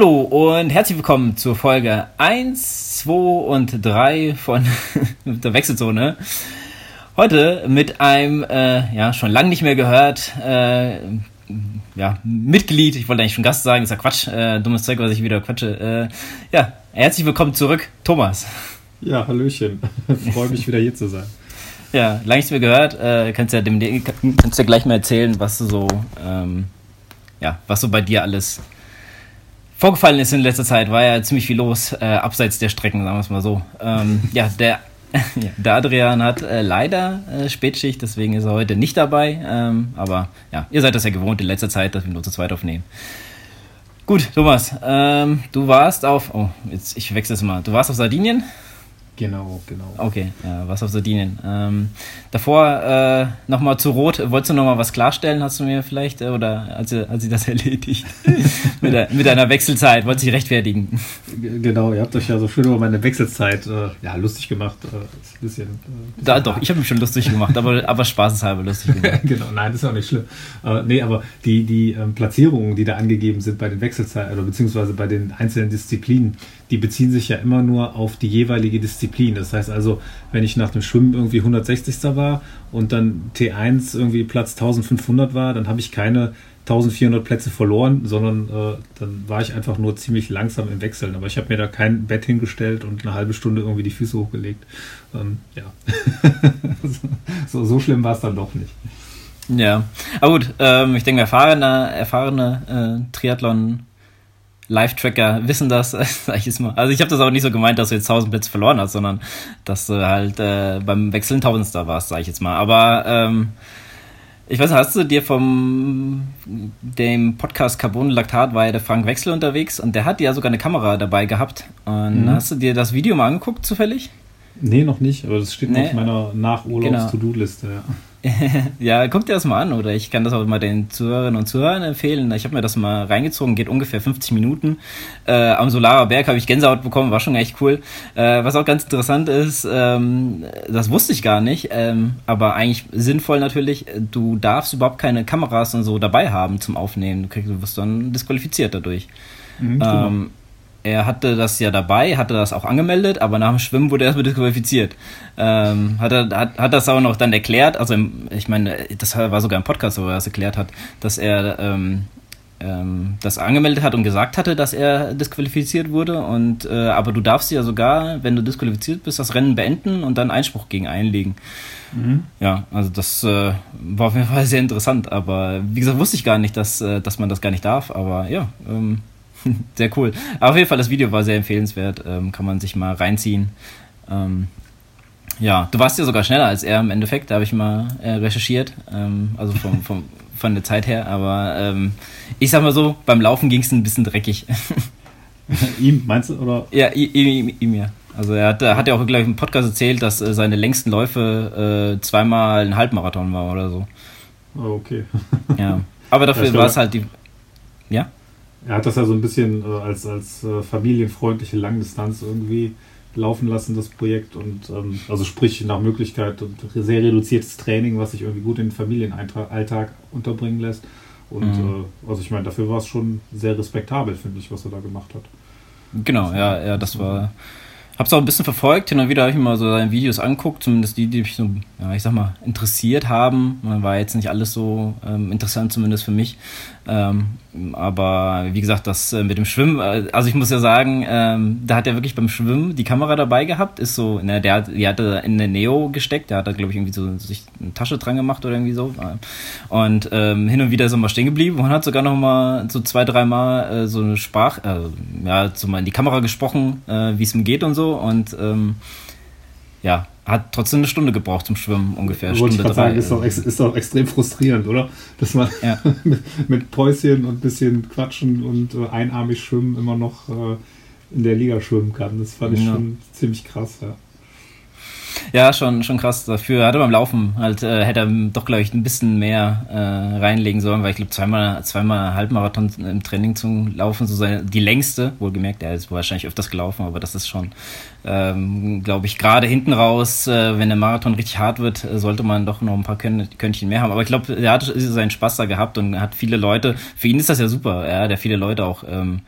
Hallo und herzlich willkommen zur Folge 1, 2 und 3 von der Wechselzone. Heute mit einem, äh, ja, schon lange nicht mehr gehört, äh, ja, Mitglied, ich wollte eigentlich schon Gast sagen, ist ja Quatsch, äh, dummes Zeug, was ich wieder quatsche. Äh, ja, herzlich willkommen zurück, Thomas. Ja, Hallöchen. Freue mich wieder hier zu sein. Ja, lange nichts mehr gehört. Äh, kannst ja dem, kannst ja gleich mal erzählen, was du so, ähm, ja, was so bei dir alles vorgefallen ist in letzter Zeit. War ja ziemlich viel los, äh, abseits der Strecken, sagen wir es mal so. Ähm, ja, der, der Adrian hat äh, leider äh, Spätschicht, deswegen ist er heute nicht dabei. Ähm, aber ja, ihr seid das ja gewohnt in letzter Zeit, dass wir nur zu zweit aufnehmen. Gut, Thomas, ähm, du warst auf, oh, jetzt, ich wechsle es mal. Du warst auf Sardinien? Genau, genau. Okay, ja, was auf Sardinien. Ähm, davor äh, nochmal zu Rot. Wolltest du nochmal was klarstellen, hast du mir vielleicht, äh, oder als, als sie das erledigt? mit, der, mit einer Wechselzeit, wolltest du dich rechtfertigen? Genau, ihr habt euch ja so schön über meine Wechselzeit äh, ja, lustig gemacht. Äh, ist ein bisschen, äh, da, doch, ich habe mich schon lustig gemacht, aber, aber spaßeshalber lustig gemacht. genau, nein, das ist auch nicht schlimm. Aber, nee, aber die, die ähm, Platzierungen, die da angegeben sind bei den Wechselzeiten, oder beziehungsweise bei den einzelnen Disziplinen, die beziehen sich ja immer nur auf die jeweilige Disziplin. Das heißt also, wenn ich nach dem Schwimmen irgendwie 160. war und dann T1 irgendwie Platz 1500 war, dann habe ich keine 1400 Plätze verloren, sondern äh, dann war ich einfach nur ziemlich langsam im Wechseln. Aber ich habe mir da kein Bett hingestellt und eine halbe Stunde irgendwie die Füße hochgelegt. Ähm, ja, so, so schlimm war es dann doch nicht. Ja, aber gut, ähm, ich denke, erfahrene, erfahrene äh, Triathlon- Live-Tracker wissen das, sag ich jetzt mal. Also ich habe das auch nicht so gemeint, dass du jetzt 1000 Plätze verloren hast, sondern dass du halt äh, beim Wechseln Tausendstar warst, sag ich jetzt mal. Aber ähm, ich weiß nicht, hast du dir vom dem Podcast Carbon Laktat war ja der Frank Wechsel unterwegs und der hat ja sogar eine Kamera dabei gehabt. Und mhm. hast du dir das Video mal angeguckt zufällig? Nee, noch nicht, aber das steht nee. noch auf meiner Nach-Urlaubs-To-Do-Liste, genau. ja. ja, guck dir das mal an, oder ich kann das auch mal den Zuhörerinnen und Zuhörern empfehlen. Ich habe mir das mal reingezogen, geht ungefähr 50 Minuten. Äh, am Solarer Berg habe ich Gänsehaut bekommen, war schon echt cool. Äh, was auch ganz interessant ist, ähm, das wusste ich gar nicht, ähm, aber eigentlich sinnvoll natürlich, du darfst überhaupt keine Kameras und so dabei haben zum Aufnehmen. Du, kriegst, du wirst dann disqualifiziert dadurch. Mhm, ähm, er hatte das ja dabei, hatte das auch angemeldet, aber nach dem Schwimmen wurde er erstmal disqualifiziert. Ähm, hat, er, hat, hat das auch noch dann erklärt, also ich meine, das war sogar ein Podcast, wo er das erklärt hat, dass er ähm, ähm, das angemeldet hat und gesagt hatte, dass er disqualifiziert wurde. Und äh, aber du darfst ja sogar, wenn du disqualifiziert bist, das Rennen beenden und dann Einspruch gegen einlegen. Mhm. Ja, also das äh, war auf jeden Fall sehr interessant. Aber wie gesagt, wusste ich gar nicht, dass, äh, dass man das gar nicht darf. Aber ja, ähm, Sehr cool. Aber auf jeden Fall, das Video war sehr empfehlenswert. Ähm, kann man sich mal reinziehen. Ähm, ja, du warst ja sogar schneller als er im Endeffekt, da habe ich mal äh, recherchiert. Ähm, also vom, vom, von der Zeit her. Aber ähm, ich sag mal so, beim Laufen ging es ein bisschen dreckig. ihm, meinst du? Oder? Ja, ihm, ihm, ja. Also er hat, hat ja auch gleich im Podcast erzählt, dass äh, seine längsten Läufe äh, zweimal ein Halbmarathon war oder so. Oh, okay. ja. Aber dafür war es halt die. Ja? Er hat das ja so ein bisschen äh, als, als äh, familienfreundliche Langdistanz irgendwie laufen lassen, das Projekt. Und ähm, also sprich nach Möglichkeit und sehr reduziertes Training, was sich irgendwie gut in den Familienalltag unterbringen lässt. Und mhm. äh, also ich meine, dafür war es schon sehr respektabel, finde ich, was er da gemacht hat. Genau, ja, ja, das war Hab's auch ein bisschen verfolgt, hin und wieder habe ich mir mal so seine Videos anguckt, zumindest die, die mich so, ja, ich sag mal, interessiert haben. War jetzt nicht alles so ähm, interessant, zumindest für mich. Ähm, aber wie gesagt, das äh, mit dem Schwimmen, äh, also ich muss ja sagen, ähm, da hat er wirklich beim Schwimmen die Kamera dabei gehabt, ist so, ne, der hat, die hat er in eine Neo gesteckt, der hat da, glaube ich, irgendwie so sich eine Tasche dran gemacht oder irgendwie so. Und ähm, hin und wieder ist er mal stehen geblieben und hat sogar noch mal so zwei, dreimal äh, so eine Sprach, äh, ja, so mal in die Kamera gesprochen, wie es ihm geht und so. Und ähm, ja, hat trotzdem eine Stunde gebraucht zum Schwimmen ungefähr. Wollte Stunde ich drei. Sagen, ist doch, ist doch extrem frustrierend, oder? Dass man ja. mit, mit, Päuschen und ein bisschen Quatschen und äh, einarmig schwimmen immer noch äh, in der Liga schwimmen kann. Das fand ich ja. schon ziemlich krass, ja. Ja, schon, schon krass. Dafür hatte beim Laufen halt, äh, hätte er doch, glaube ich, ein bisschen mehr äh, reinlegen sollen, weil ich glaube, zweimal, zweimal Halbmarathon im Training zum Laufen, so seine, die längste, wohlgemerkt, er ist wahrscheinlich öfters gelaufen, aber das ist schon, ähm, glaube ich, gerade hinten raus, äh, wenn der Marathon richtig hart wird, sollte man doch noch ein paar Kön Könnchen mehr haben. Aber ich glaube, er hat seinen Spaß da gehabt und hat viele Leute, für ihn ist das ja super, ja, der viele Leute auch ähm,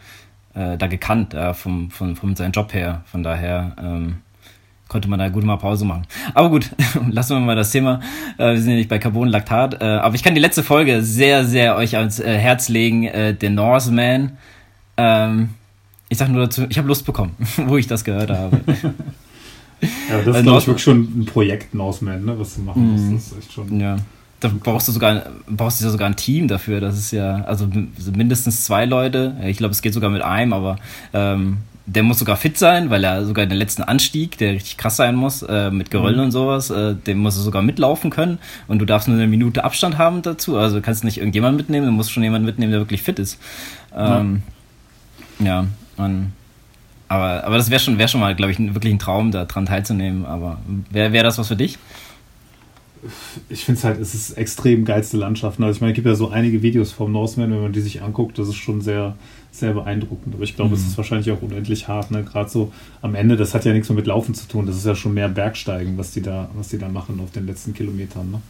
äh, da gekannt, äh, vom, vom, vom seinem Job her. Von daher ähm, konnte man da gut mal Pause machen. Aber gut, lassen wir mal das Thema. Äh, wir sind ja nicht bei Carbon-Laktat. Äh, aber ich kann die letzte Folge sehr, sehr euch ans äh, Herz legen. Äh, The Norseman. Ähm, ich sag nur dazu, ich habe Lust bekommen, wo ich das gehört habe. ja, das ist, glaube ich, wirklich schon ein Projekt Norseman, ne, was du machen musst. Mhm. Das ist echt schon. Ja. Da brauchst du sogar, brauchst du sogar ein Team dafür. Das ist ja, also mindestens zwei Leute. Ich glaube, es geht sogar mit einem, aber ähm, der muss sogar fit sein, weil er sogar den letzten Anstieg, der richtig krass sein muss, äh, mit Geröllen mhm. und sowas, äh, den muss er sogar mitlaufen können. Und du darfst nur eine Minute Abstand haben dazu. Also du kannst nicht irgendjemand mitnehmen, du musst schon jemanden mitnehmen, der wirklich fit ist. Ähm, ja, ja und, aber, aber das wäre schon, wär schon mal, glaube ich, wirklich ein Traum, daran teilzunehmen. Aber wäre wär das was für dich? ich finde es halt, es ist extrem geilste Landschaften. Also ich meine, es gibt ja so einige Videos vom Norseman, wenn man die sich anguckt, das ist schon sehr, sehr beeindruckend. Aber ich glaube, mhm. es ist wahrscheinlich auch unendlich hart, ne? Gerade so am Ende, das hat ja nichts mehr mit Laufen zu tun. Das ist ja schon mehr Bergsteigen, was die da, was die da machen auf den letzten Kilometern. Ne?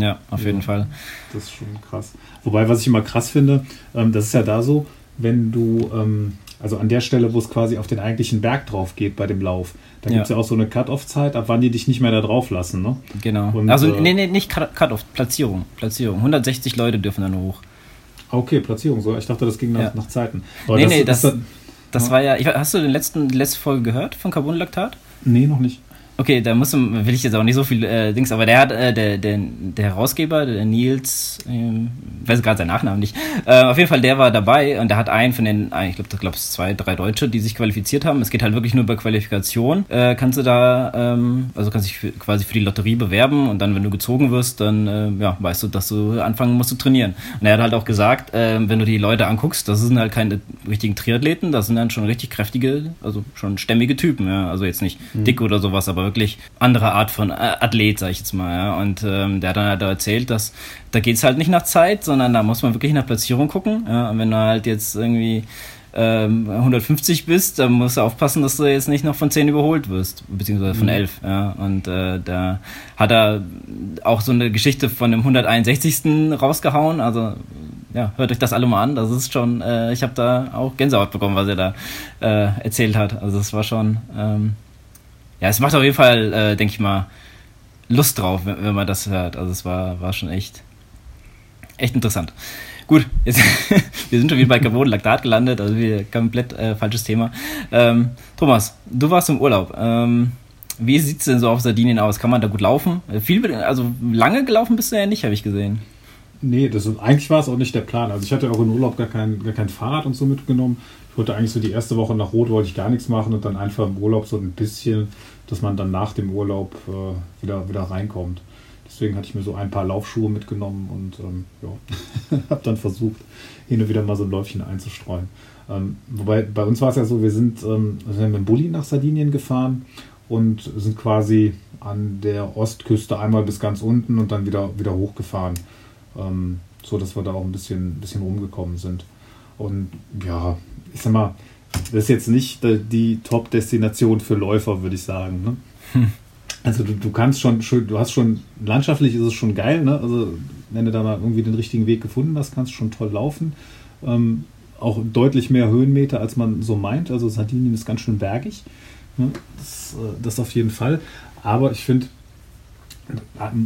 Ja, auf ja, jeden Fall. Das ist schon krass. Wobei, was ich immer krass finde, ähm, das ist ja da so, wenn du, ähm, also an der Stelle, wo es quasi auf den eigentlichen Berg drauf geht bei dem Lauf, da ja. gibt es ja auch so eine Cut-Off-Zeit, ab wann die dich nicht mehr da drauf lassen, ne? Genau. Und, also, äh, nee, nee, nicht Cut-Off, Platzierung. Platzierung. 160 Leute dürfen dann hoch. Okay, Platzierung so. Ich dachte, das ging nach, ja. nach Zeiten. Aber nee, das, nee, das, das, das war ja. Hast du den letzten, die letzte Folge gehört von Carbonlaktat? Nee, noch nicht. Okay, da muss will ich jetzt auch nicht so viel äh, Dings, aber der hat äh, der, der, der Herausgeber, der Nils, äh, weiß gerade seinen Nachnamen nicht. Äh, auf jeden Fall, der war dabei und der hat einen von den, ich glaube, da glaube es zwei, drei Deutsche, die sich qualifiziert haben. Es geht halt wirklich nur über Qualifikation. Äh, kannst du da, ähm, also kannst dich für, quasi für die Lotterie bewerben und dann, wenn du gezogen wirst, dann äh, ja, weißt du, dass du anfangen musst zu trainieren. Und er hat halt auch gesagt, äh, wenn du die Leute anguckst, das sind halt keine richtigen Triathleten, das sind dann schon richtig kräftige, also schon stämmige Typen, ja. Also jetzt nicht mhm. dick oder sowas, aber wirklich andere Art von äh, Athlet, sag ich jetzt mal. Ja. Und ähm, der hat dann halt erzählt, dass da geht es halt nicht nach Zeit, sondern da muss man wirklich nach Platzierung gucken. Ja. Und wenn du halt jetzt irgendwie 150 ähm, bist, dann musst du aufpassen, dass du jetzt nicht noch von 10 überholt wirst, beziehungsweise von 11. Mhm. Ja. Und äh, da hat er auch so eine Geschichte von dem 161. rausgehauen. Also ja, hört euch das alle mal an. Das ist schon, äh, ich habe da auch Gänsehaut bekommen, was er da äh, erzählt hat. Also es war schon ähm, ja, es macht auf jeden Fall, äh, denke ich mal, Lust drauf, wenn, wenn, man das hört. Also es war, war schon echt, echt interessant. Gut, jetzt, wir sind schon wieder bei Carbon Laktat gelandet, also wir komplett äh, falsches Thema. Ähm, Thomas, du warst im Urlaub. Ähm, wie sieht es denn so auf Sardinien aus? Kann man da gut laufen? Äh, viel, also lange gelaufen bist du ja nicht, habe ich gesehen. Nee, das eigentlich war es auch nicht der Plan. Also ich hatte auch im Urlaub gar kein, gar kein Fahrrad und so mitgenommen. Ich wollte eigentlich so die erste Woche nach Rot wollte ich gar nichts machen und dann einfach im Urlaub so ein bisschen dass man dann nach dem Urlaub äh, wieder, wieder reinkommt. Deswegen hatte ich mir so ein paar Laufschuhe mitgenommen und ähm, ja, habe dann versucht, hin und wieder mal so ein Läufchen einzustreuen. Ähm, wobei bei uns war es ja so, wir sind, ähm, sind mit dem Bulli nach Sardinien gefahren und sind quasi an der Ostküste einmal bis ganz unten und dann wieder, wieder hochgefahren. Ähm, so dass wir da auch ein bisschen, bisschen rumgekommen sind. Und ja, ich sag mal, das ist jetzt nicht die Top-Destination für Läufer, würde ich sagen. Ne? Hm. Also du, du kannst schon, du hast schon, landschaftlich ist es schon geil, ne? Also wenn du da mal irgendwie den richtigen Weg gefunden hast, kannst du schon toll laufen. Ähm, auch deutlich mehr Höhenmeter, als man so meint. Also Sardinien ist ganz schön bergig. Ne? Das, äh, das auf jeden Fall. Aber ich finde,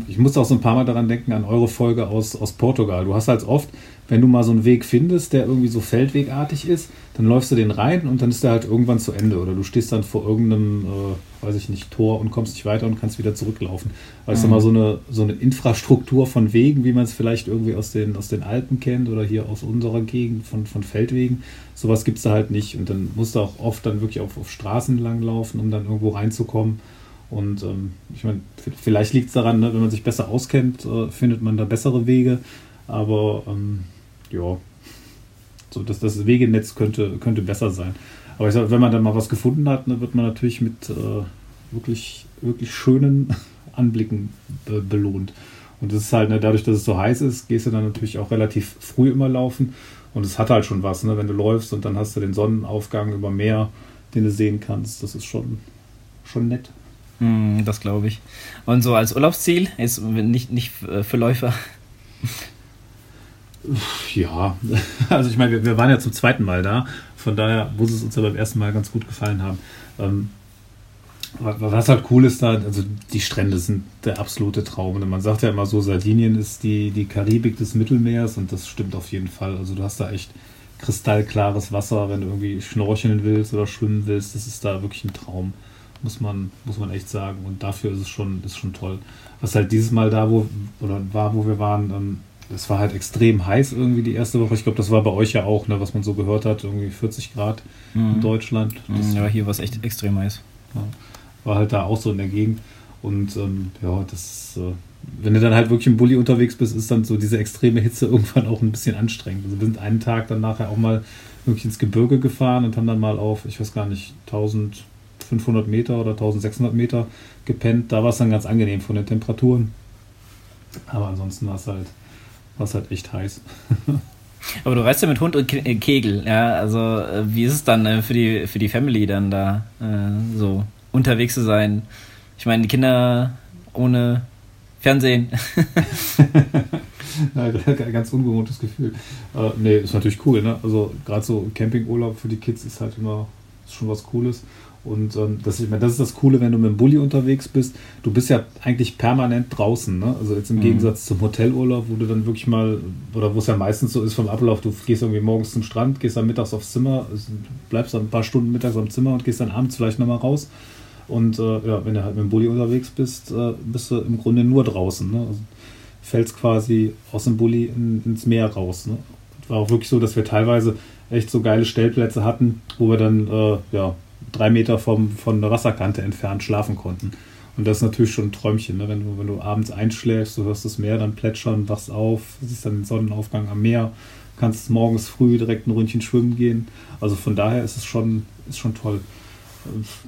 ich muss auch so ein paar Mal daran denken, an eure Folge aus, aus Portugal. Du hast halt oft, wenn du mal so einen Weg findest, der irgendwie so feldwegartig ist, dann läufst du den rein und dann ist der halt irgendwann zu Ende. Oder du stehst dann vor irgendeinem, äh, weiß ich nicht, Tor und kommst nicht weiter und kannst wieder zurücklaufen. Weißt mhm. du mal, so eine, so eine Infrastruktur von Wegen, wie man es vielleicht irgendwie aus den, aus den Alpen kennt oder hier aus unserer Gegend von, von Feldwegen. Sowas gibt es da halt nicht. Und dann musst du auch oft dann wirklich auf, auf Straßen lang laufen, um dann irgendwo reinzukommen. Und ähm, ich meine, vielleicht liegt es daran, ne, wenn man sich besser auskennt, äh, findet man da bessere Wege. Aber ähm, ja, so dass das Wegenetz könnte, könnte besser sein. Aber ich sag, wenn man dann mal was gefunden hat, ne, wird man natürlich mit äh, wirklich, wirklich schönen Anblicken be belohnt. Und das ist halt, ne, dadurch, dass es so heiß ist, gehst du dann natürlich auch relativ früh immer laufen. Und es hat halt schon was, ne, wenn du läufst und dann hast du den Sonnenaufgang über Meer, den du sehen kannst. Das ist schon, schon nett. Hm, das glaube ich. Und so als Urlaubsziel ist nicht, nicht für Läufer. Ja, also ich meine, wir, wir, waren ja zum zweiten Mal da, von daher muss es uns ja beim ersten Mal ganz gut gefallen haben. Ähm, was halt cool ist da, also die Strände sind der absolute Traum. Man sagt ja immer so, Sardinien ist die, die Karibik des Mittelmeers und das stimmt auf jeden Fall. Also du hast da echt kristallklares Wasser, wenn du irgendwie schnorcheln willst oder schwimmen willst. Das ist da wirklich ein Traum, muss man, muss man echt sagen. Und dafür ist es schon, ist schon toll. Was halt dieses Mal da, wo, oder war, wo wir waren, ähm, es war halt extrem heiß irgendwie die erste Woche. Ich glaube, das war bei euch ja auch, ne, was man so gehört hat, irgendwie 40 Grad mhm. in Deutschland. Das ja, hier war es echt extrem heiß. Ja, war halt da auch so in der Gegend. Und ähm, ja, das, äh, wenn du dann halt wirklich im Bulli unterwegs bist, ist dann so diese extreme Hitze irgendwann auch ein bisschen anstrengend. Also wir sind einen Tag dann nachher auch mal wirklich ins Gebirge gefahren und haben dann mal auf, ich weiß gar nicht, 1500 Meter oder 1600 Meter gepennt. Da war es dann ganz angenehm von den Temperaturen. Aber ansonsten war es halt war es halt echt heiß. Aber du reist ja mit Hund und äh, Kegel, ja, also äh, wie ist es dann äh, für die, für die Family dann da äh, so unterwegs zu sein? Ich meine, die Kinder ohne Fernsehen. ja, ganz ungewohntes Gefühl. Äh, nee, ist natürlich cool, ne? Also gerade so Campingurlaub für die Kids ist halt immer ist schon was Cooles. Und ähm, das, ich meine, das ist das Coole, wenn du mit dem Bulli unterwegs bist. Du bist ja eigentlich permanent draußen. Ne? Also jetzt im mhm. Gegensatz zum Hotelurlaub, wo du dann wirklich mal, oder wo es ja meistens so ist vom Ablauf, du gehst irgendwie morgens zum Strand, gehst dann mittags aufs Zimmer, bleibst dann ein paar Stunden mittags am Zimmer und gehst dann abends vielleicht nochmal raus. Und äh, ja, wenn du halt mit dem Bulli unterwegs bist, äh, bist du im Grunde nur draußen. Ne? Also fällst quasi aus dem Bulli in, ins Meer raus. Ne? War auch wirklich so, dass wir teilweise echt so geile Stellplätze hatten, wo wir dann äh, ja, drei Meter vom, von der Wasserkante entfernt schlafen konnten. Und das ist natürlich schon ein Träumchen, ne? wenn, du, wenn du abends einschläfst, du hörst das Meer dann plätschern, wachst auf, siehst dann den Sonnenaufgang am Meer, kannst morgens früh direkt ein Ründchen schwimmen gehen. Also von daher ist es schon, ist schon toll.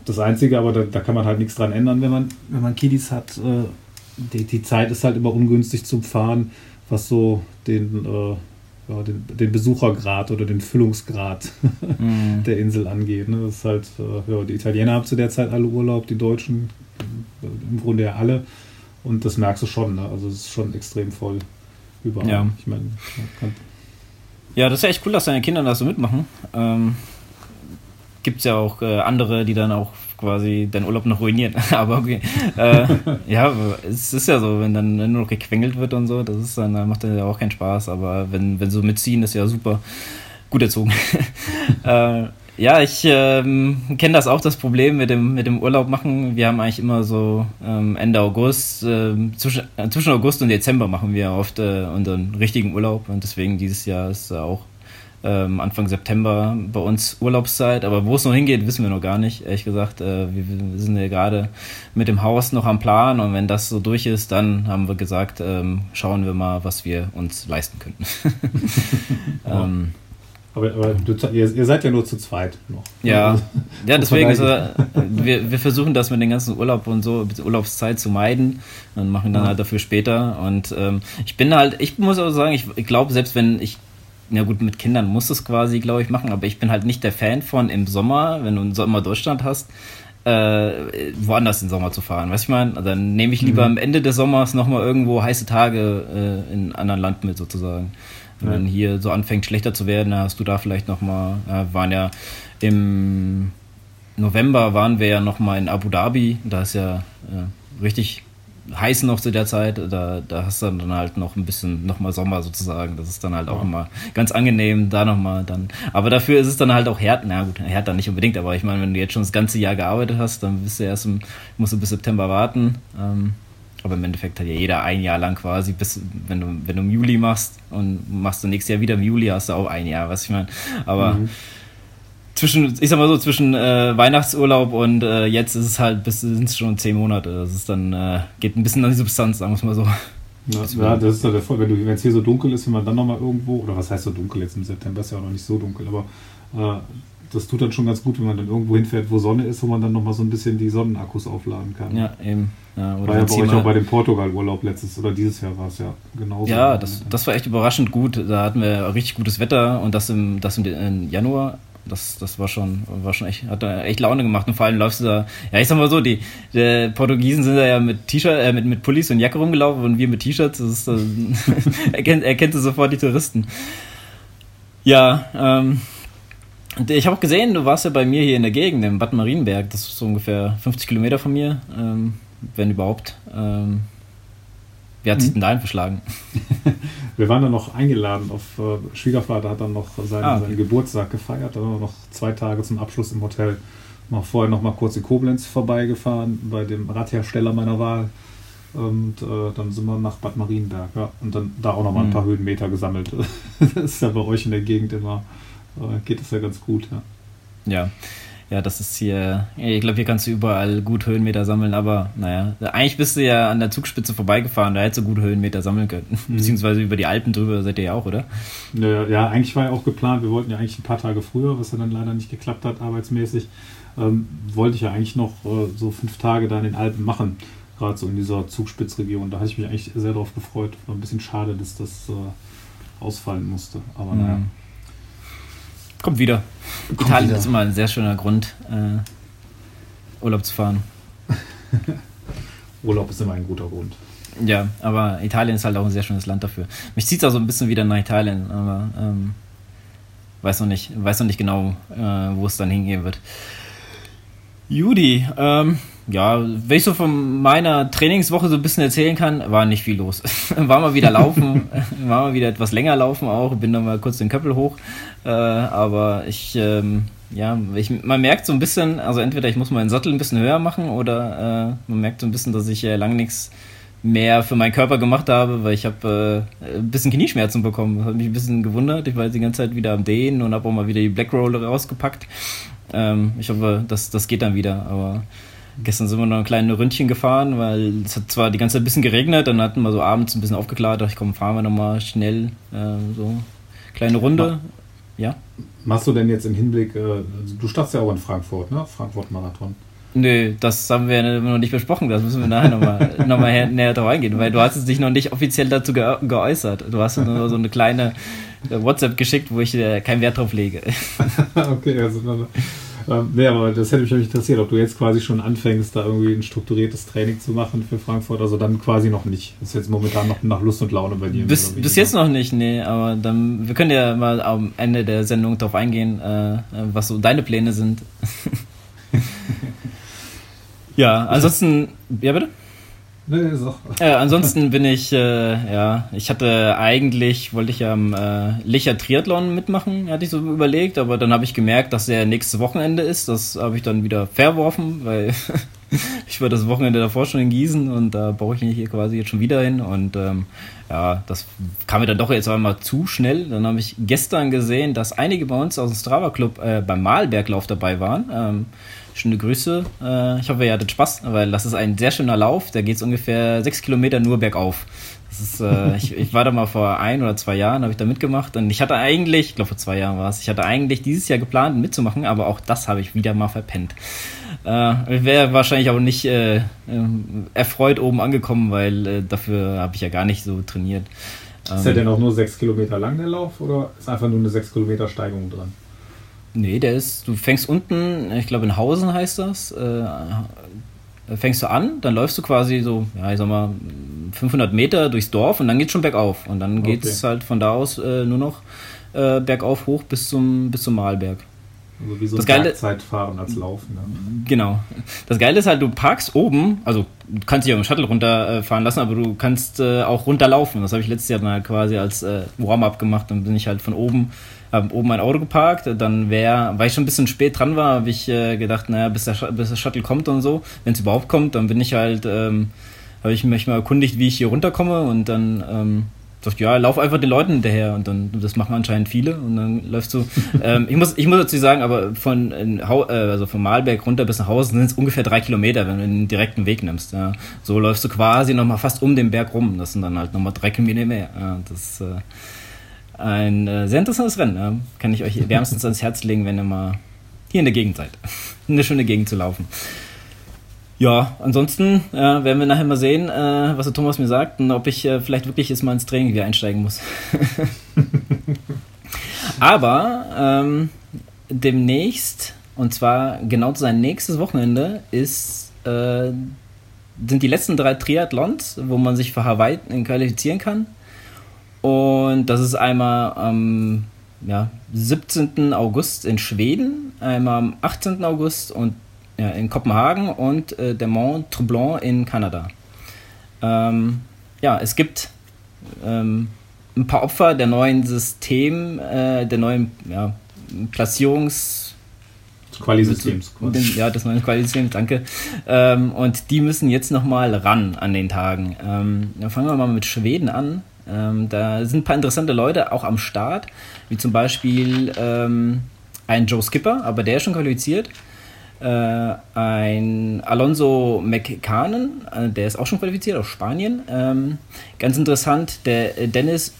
Das Einzige, aber da, da kann man halt nichts dran ändern, wenn man, wenn man Kiddies hat. Äh, die, die Zeit ist halt immer ungünstig zum Fahren, was so den äh, ja, den, den, Besuchergrad oder den Füllungsgrad mhm. der Insel angeht. Ne? Das ist halt, äh, ja, die Italiener haben zu der Zeit alle Urlaub, die Deutschen äh, im Grunde ja alle. Und das merkst du schon, ne? Also es ist schon extrem voll überall. Ja. Ich meine, ja, das ist ja echt cool, dass deine Kinder da so mitmachen. Ähm, Gibt es ja auch äh, andere, die dann auch quasi deinen Urlaub noch ruinieren. Aber okay. Äh, ja, es ist ja so, wenn dann nur noch gequengelt wird und so, das ist dann, macht das ja auch keinen Spaß. Aber wenn, wenn so mitziehen, ist ja super. Gut erzogen. äh, ja, ich ähm, kenne das auch, das Problem mit dem, mit dem Urlaub machen. Wir haben eigentlich immer so ähm, Ende August, äh, zwischen, äh, zwischen August und Dezember machen wir oft äh, unseren richtigen Urlaub. Und deswegen dieses Jahr ist auch ähm, Anfang September bei uns Urlaubszeit, aber wo es noch hingeht, wissen wir noch gar nicht. Ehrlich gesagt, äh, wir, wir, sind ja gerade mit dem Haus noch am Plan und wenn das so durch ist, dann haben wir gesagt, ähm, schauen wir mal, was wir uns leisten könnten. ähm, aber, aber du, ihr, ihr, seid ja nur zu zweit noch. Ja, ja deswegen ist, äh, wir, wir versuchen das mit den ganzen Urlaub und so, Urlaubszeit zu meiden und machen dann ja. halt dafür später. Und ähm, ich bin halt, ich muss auch sagen, ich, ich glaube, selbst wenn ich ja gut, mit Kindern muss es quasi, glaube ich, machen, aber ich bin halt nicht der Fan von im Sommer, wenn du im Sommer Deutschland hast, äh, woanders im Sommer zu fahren. Weißt du, ich meine? Also dann nehme ich lieber mhm. am Ende des Sommers nochmal irgendwo heiße Tage äh, in einem anderen Land mit sozusagen. Wenn ja. hier so anfängt schlechter zu werden, dann hast du da vielleicht nochmal, äh, waren ja im November waren wir ja nochmal in Abu Dhabi, da ist ja äh, richtig heiß noch zu der Zeit, da, da hast du dann halt noch ein bisschen nochmal Sommer sozusagen. Das ist dann halt auch ja. immer ganz angenehm, da nochmal dann. Aber dafür ist es dann halt auch härter, na gut, härter nicht unbedingt, aber ich meine, wenn du jetzt schon das ganze Jahr gearbeitet hast, dann bist du erst im, musst du bis September warten. Ähm, aber im Endeffekt hat ja jeder ein Jahr lang quasi, bis, wenn du, wenn du im Juli machst und machst du nächstes Jahr wieder im Juli, hast du auch ein Jahr, was ich meine. Aber mhm zwischen, ich sag mal so, zwischen äh, Weihnachtsurlaub und äh, jetzt ist es halt, bis sind es schon zehn Monate. Das ist dann, äh, geht ein bisschen an die Substanz, sagen wir es mal so. Ja, ja, das ist ja der Fall. Wenn es hier so dunkel ist, wenn man dann nochmal irgendwo, oder was heißt so dunkel jetzt im September, ist ja auch noch nicht so dunkel, aber äh, das tut dann schon ganz gut, wenn man dann irgendwo hinfährt, wo Sonne ist, wo man dann nochmal so ein bisschen die Sonnenakkus aufladen kann. Ja, eben. Ja, war ja bei euch auch bei dem Portugal-Urlaub letztes oder dieses Jahr war es ja genauso. Ja, das, das war echt überraschend gut. Da hatten wir richtig gutes Wetter und das im, das im Januar das, das war schon, war schon echt, hat da echt Laune gemacht. Und vor allem läufst du da, ja, ich sag mal so, die, die Portugiesen sind da ja mit T-Shirt, äh, mit, mit Pullis und Jacke rumgelaufen und wir mit T-Shirts. Das ist, äh, erkennt, erkennt du sofort die Touristen. Ja, ähm, ich habe auch gesehen, du warst ja bei mir hier in der Gegend, im Bad Marienberg. Das ist so ungefähr 50 Kilometer von mir, ähm, wenn überhaupt. Ähm, wie hat sich mhm. denn dahin verschlagen? Wir waren dann noch eingeladen auf äh, Schwiegervater hat dann noch seinen, ah, okay. seinen Geburtstag gefeiert. Dann noch zwei Tage zum Abschluss im Hotel. Noch vorher noch mal kurz in Koblenz vorbeigefahren bei dem Radhersteller meiner Wahl. Und äh, dann sind wir nach Bad Marienberg. Ja. Und dann da auch noch mal ein mhm. paar Höhenmeter gesammelt. das ist ja bei euch in der Gegend immer, äh, geht das ja ganz gut. Ja. ja ja, das ist hier, ich glaube, hier kannst du überall gut Höhenmeter sammeln, aber naja, eigentlich bist du ja an der Zugspitze vorbeigefahren, da hättest du gut Höhenmeter sammeln können. Mhm. Beziehungsweise über die Alpen drüber seid ihr ja auch, oder? Ja, ja, eigentlich war ja auch geplant, wir wollten ja eigentlich ein paar Tage früher, was ja dann leider nicht geklappt hat, arbeitsmäßig, ähm, wollte ich ja eigentlich noch äh, so fünf Tage da in den Alpen machen, gerade so in dieser Zugspitzregion. Da hatte ich mich eigentlich sehr darauf gefreut. War ein bisschen schade, dass das äh, ausfallen musste, aber mhm. naja. Kommt wieder. Kommt Italien wieder. ist immer ein sehr schöner Grund, äh, Urlaub zu fahren. Urlaub ist immer ein guter Grund. Ja, aber Italien ist halt auch ein sehr schönes Land dafür. Mich zieht es auch so ein bisschen wieder nach Italien, aber ähm, weiß noch nicht, weiß noch nicht genau, äh, wo es dann hingehen wird. Judy, ähm, ja, wenn ich so von meiner Trainingswoche so ein bisschen erzählen kann, war nicht viel los. war mal wieder laufen, war mal wieder etwas länger laufen auch, bin dann mal kurz den Köppel hoch. Äh, aber ich, ähm, ja, ich, man merkt so ein bisschen, also entweder ich muss meinen Sattel ein bisschen höher machen oder äh, man merkt so ein bisschen, dass ich äh, lange nichts mehr für meinen Körper gemacht habe, weil ich habe äh, ein bisschen Knieschmerzen bekommen. Das hat mich ein bisschen gewundert. Ich war die ganze Zeit wieder am Dehnen und habe auch mal wieder die Black Roll rausgepackt. Ähm, ich hoffe, das, das geht dann wieder, aber Gestern sind wir noch ein kleines Ründchen gefahren, weil es hat zwar die ganze Zeit ein bisschen geregnet, dann hatten wir so abends ein bisschen aufgeklärt, dachte ich, komm, fahren wir nochmal schnell äh, so kleine Runde. Ja. Machst du denn jetzt im Hinblick, äh, du startest ja auch in Frankfurt, ne? Frankfurt-Marathon. Nö, das haben wir noch nicht besprochen. Das müssen wir nachher nochmal noch mal näher drauf eingehen, weil du hast dich noch nicht offiziell dazu ge geäußert. Du hast nur so eine kleine äh, WhatsApp geschickt, wo ich äh, keinen Wert drauf lege. okay, also ähm, nee, aber das hätte mich nämlich interessiert, ob du jetzt quasi schon anfängst, da irgendwie ein strukturiertes Training zu machen für Frankfurt. Also dann quasi noch nicht. Das ist jetzt momentan noch nach Lust und Laune bei dir. Bis, bis jetzt noch nicht, nee, aber dann, wir können ja mal am Ende der Sendung darauf eingehen, äh, was so deine Pläne sind. ja, ansonsten, ja bitte? Nee, so. Äh, ansonsten bin ich, äh, ja, ich hatte eigentlich, wollte ich ja am äh, Licher Triathlon mitmachen, hatte ich so überlegt, aber dann habe ich gemerkt, dass der nächste Wochenende ist. Das habe ich dann wieder verworfen, weil ich war das Wochenende davor schon in Gießen und da brauche ich mich hier quasi jetzt schon wieder hin. Und ähm, ja, das kam mir dann doch jetzt einmal zu schnell. Dann habe ich gestern gesehen, dass einige bei uns aus dem Strava Club äh, beim Malberglauf dabei waren. Ähm, Schöne Grüße. Äh, ich hoffe, ihr hattet Spaß, weil das ist ein sehr schöner Lauf. Da geht es ungefähr sechs Kilometer nur bergauf. Ist, äh, ich, ich, war da mal vor ein oder zwei Jahren, habe ich da mitgemacht. Und ich hatte eigentlich, ich glaube vor zwei Jahren war es, ich hatte eigentlich dieses Jahr geplant mitzumachen, aber auch das habe ich wieder mal verpennt. Äh, wäre wahrscheinlich auch nicht äh, äh, erfreut oben angekommen, weil äh, dafür habe ich ja gar nicht so trainiert. Ist der ähm, denn auch nur sechs Kilometer lang, der Lauf, oder ist einfach nur eine sechs Kilometer Steigung dran? Nee, der ist, du fängst unten, ich glaube in Hausen heißt das, äh, fängst du an, dann läufst du quasi so, ja, ich sag mal, 500 Meter durchs Dorf und dann geht's schon bergauf. Und dann geht es halt von da aus äh, nur noch äh, bergauf hoch bis zum, bis zum Malberg. Also wie so das ein Zeitfahren als Laufen. Ne? Genau. Das Geile ist halt, du parkst oben, also du kannst dich auch im Shuttle runterfahren lassen, aber du kannst äh, auch runterlaufen. Das habe ich letztes Jahr dann halt quasi als äh, Warm-up gemacht. Dann bin ich halt von oben habe oben mein Auto geparkt, dann wäre, weil ich schon ein bisschen spät dran war, habe ich äh, gedacht, naja, bis der, bis der Shuttle kommt und so, wenn es überhaupt kommt, dann bin ich halt, ähm, habe ich mich mal erkundigt, wie ich hier runterkomme und dann ähm, dachte, ja, lauf einfach den Leuten hinterher und dann, das machen anscheinend viele und dann läufst du, ähm, ich, muss, ich muss dazu sagen, aber von, äh, also von Malberg runter bis nach Hause sind es ungefähr drei Kilometer, wenn du den direkten Weg nimmst, ja. So läufst du quasi nochmal fast um den Berg rum, das sind dann halt nochmal drei Kilometer mehr, ja, das, äh, ein äh, sehr interessantes Rennen. Ne? Kann ich euch wärmstens ans Herz legen, wenn ihr mal hier in der Gegend seid. Eine schöne Gegend zu laufen. Ja, ansonsten äh, werden wir nachher mal sehen, äh, was der Thomas mir sagt und ob ich äh, vielleicht wirklich jetzt mal ins Training wieder einsteigen muss. Aber ähm, demnächst, und zwar genau zu sein nächstes Wochenende, ist, äh, sind die letzten drei Triathlons, wo man sich für Hawaii qualifizieren kann. Und das ist einmal am ja, 17. August in Schweden, einmal am 18. August und, ja, in Kopenhagen und äh, der Mont Tremblant in Kanada. Ähm, ja, es gibt ähm, ein paar Opfer der neuen System, äh, der neuen ja, Platzierungs- Quali-Systems. Ja, des neuen Quali-Systems, danke. Ähm, und die müssen jetzt nochmal ran an den Tagen. Ähm, dann fangen wir mal mit Schweden an. Ähm, da sind ein paar interessante Leute auch am Start, wie zum Beispiel ähm, ein Joe Skipper, aber der ist schon qualifiziert. Äh, ein Alonso McCanen, äh, der ist auch schon qualifiziert aus Spanien. Ähm, ganz interessant, der Dennis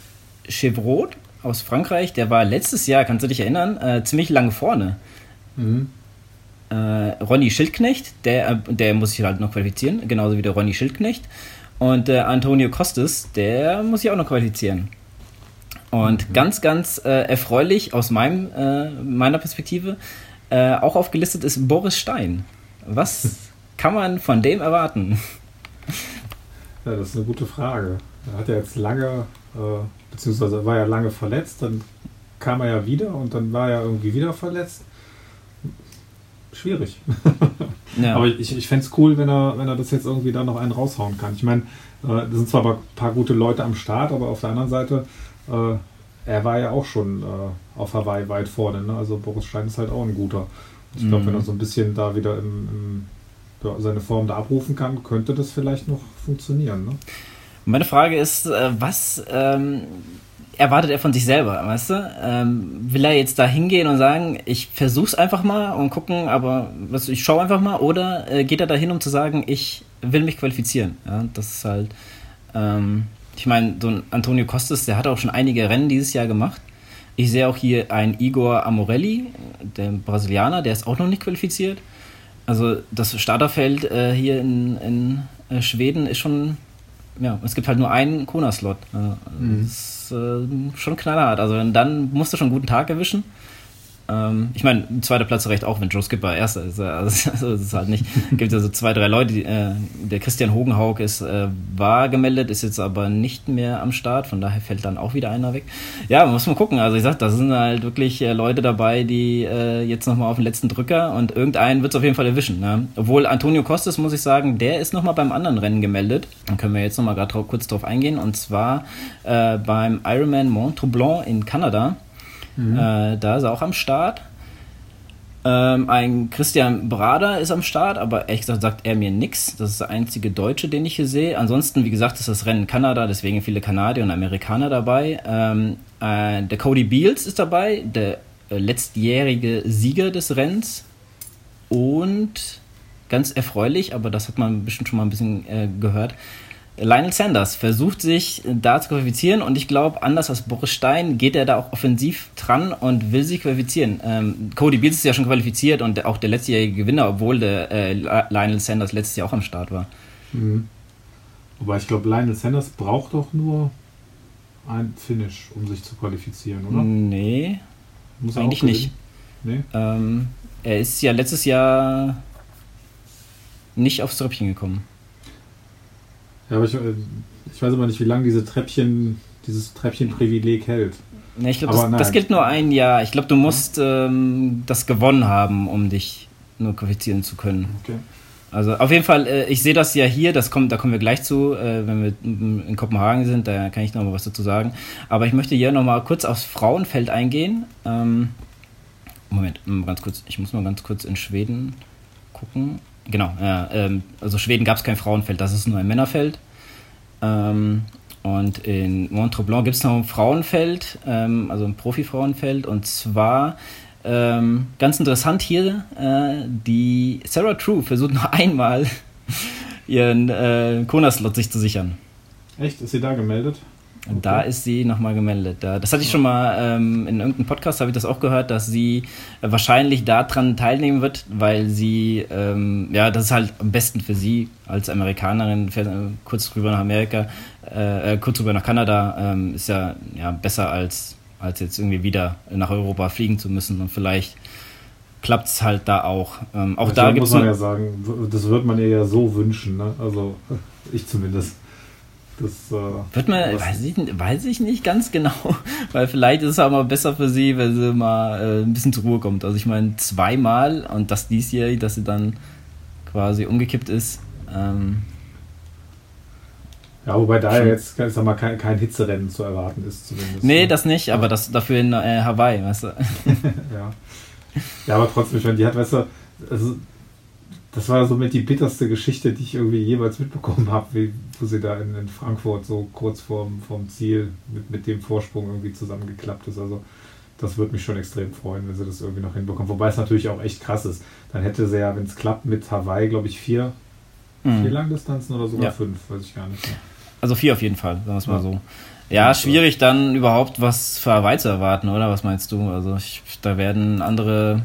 Chevrot aus Frankreich, der war letztes Jahr, kannst du dich erinnern, äh, ziemlich lange vorne. Mhm. Äh, Ronny Schildknecht, der, äh, der muss sich halt noch qualifizieren, genauso wie der Ronny Schildknecht. Und äh, Antonio Costes, der muss sich auch noch qualifizieren. Und mhm. ganz, ganz äh, erfreulich aus meinem, äh, meiner Perspektive, äh, auch aufgelistet ist Boris Stein. Was kann man von dem erwarten? Ja, das ist eine gute Frage. Er hat ja jetzt lange, äh, beziehungsweise war ja lange verletzt, dann kam er ja wieder und dann war er irgendwie wieder verletzt. Schwierig. Ja. Aber ich, ich fände es cool, wenn er, wenn er das jetzt irgendwie da noch einen raushauen kann. Ich meine, äh, da sind zwar ein paar gute Leute am Start, aber auf der anderen Seite, äh, er war ja auch schon äh, auf Hawaii weit vorne. Ne? Also Boris Stein ist halt auch ein guter. Ich glaube, mhm. wenn er so ein bisschen da wieder im, im, ja, seine Form da abrufen kann, könnte das vielleicht noch funktionieren. Ne? Meine Frage ist, äh, was ähm, erwartet er von sich selber, weißt du? Ähm, will er jetzt da hingehen und sagen, ich versuch's einfach mal und gucken, aber was, ich schaue einfach mal, oder äh, geht er da hin, um zu sagen, ich will mich qualifizieren? Ja, das ist halt, ähm, ich meine, so ein Antonio Costas, der hat auch schon einige Rennen dieses Jahr gemacht. Ich sehe auch hier einen Igor Amorelli, der Brasilianer, der ist auch noch nicht qualifiziert. Also das Starterfeld äh, hier in, in äh, Schweden ist schon, ja, es gibt halt nur einen Kona-Slot. Äh, mhm. Das ist äh, schon knallhart. Also dann musst du schon einen guten Tag erwischen. Ähm, ich meine, zweiter Platz reicht auch, wenn Joe Skipper erster ist. Also, also es ist halt nicht. gibt also zwei, drei Leute. Die, äh, der Christian Hogenhaug ist, äh, war gemeldet, ist jetzt aber nicht mehr am Start. Von daher fällt dann auch wieder einer weg. Ja, muss man gucken. Also ich sag, da sind halt wirklich äh, Leute dabei, die äh, jetzt nochmal auf den letzten Drücker und irgendeinen wird es auf jeden Fall erwischen. Ne? Obwohl Antonio Costes, muss ich sagen, der ist nochmal beim anderen Rennen gemeldet. Dann können wir jetzt nochmal gerade kurz drauf eingehen. Und zwar äh, beim Ironman Mont Tremblant in Kanada. Mhm. Äh, da ist er auch am Start. Ähm, ein Christian Brader ist am Start, aber ehrlich gesagt sagt er mir nichts. Das ist der einzige Deutsche, den ich hier sehe. Ansonsten, wie gesagt, ist das Rennen Kanada, deswegen viele Kanadier und Amerikaner dabei. Ähm, äh, der Cody Beals ist dabei, der äh, letztjährige Sieger des Rennens. Und ganz erfreulich, aber das hat man bestimmt schon mal ein bisschen äh, gehört, Lionel Sanders versucht sich da zu qualifizieren und ich glaube, anders als Boris Stein geht er da auch offensiv dran und will sich qualifizieren. Ähm, Cody Beals ist ja schon qualifiziert und auch der letztjährige Gewinner, obwohl der äh, Lionel Sanders letztes Jahr auch am Start war. Mhm. Wobei ich glaube, Lionel Sanders braucht doch nur ein Finish, um sich zu qualifizieren, oder? Nee, Muss eigentlich nicht. Nee? Ähm, er ist ja letztes Jahr nicht aufs Tröpfchen gekommen. Ja, aber ich, äh, ich weiß aber nicht, wie lange diese Treppchen, dieses Treppchenprivileg hält. Ja, ich glaube, das, das, gilt nur ein Jahr. Ich glaube, du musst ähm, das gewonnen haben, um dich nur qualifizieren zu können. Okay. Also auf jeden Fall, äh, ich sehe das ja hier, das kommt, da kommen wir gleich zu, äh, wenn wir in Kopenhagen sind, da kann ich noch mal was dazu sagen. Aber ich möchte hier noch mal kurz aufs Frauenfeld eingehen. Ähm, Moment, ganz kurz, ich muss mal ganz kurz in Schweden gucken. Genau, ja, ähm, also Schweden gab es kein Frauenfeld, das ist nur ein Männerfeld. Ähm, und in Mont-Tremblant gibt es noch ein Frauenfeld, ähm, also ein Profi-Frauenfeld. Und zwar ähm, ganz interessant hier, äh, die Sarah True versucht noch einmal ihren äh, Kona-Slot sich zu sichern. Echt? Ist sie da gemeldet? Okay. Da ist sie nochmal gemeldet. Das hatte ich schon mal ähm, in irgendeinem Podcast, habe ich das auch gehört, dass sie wahrscheinlich daran teilnehmen wird, weil sie, ähm, ja, das ist halt am besten für sie als Amerikanerin, äh, kurz rüber nach Amerika, äh, äh, kurz rüber nach Kanada, ähm, ist ja, ja besser als als jetzt irgendwie wieder nach Europa fliegen zu müssen. Und vielleicht klappt es halt da auch. Ähm, auch da muss man ja sagen, das wird man ihr ja so wünschen, ne? Also ich zumindest. Das, äh, Wird man, weiß ich, weiß ich nicht ganz genau, weil vielleicht ist es auch mal besser für sie, wenn sie mal äh, ein bisschen zur Ruhe kommt. Also ich meine, zweimal und das diesjährig, dass sie dann quasi umgekippt ist. Ähm, ja, wobei da ja jetzt ich sag mal, kein, kein Hitzerennen zu erwarten ist zumindest. Nee, ne? das nicht, aber das dafür in äh, Hawaii, weißt du. ja. Ja, aber trotzdem schon, die hat, weißt du, also das war somit die bitterste Geschichte, die ich irgendwie jeweils mitbekommen habe, wo sie da in, in, Frankfurt so kurz vorm, vorm Ziel mit, mit dem Vorsprung irgendwie zusammengeklappt ist. Also das würde mich schon extrem freuen, wenn sie das irgendwie noch hinbekommen. Wobei es natürlich auch echt krass ist. Dann hätte sie ja, wenn es klappt, mit Hawaii, glaube ich, vier, mhm. vier Langdistanzen oder sogar ja. fünf, weiß ich gar nicht mehr. Also vier auf jeden Fall, sagen wir es mal ja. so. Ja, schwierig dann überhaupt was für Hawaii zu erwarten, oder? Was meinst du? Also ich, da werden andere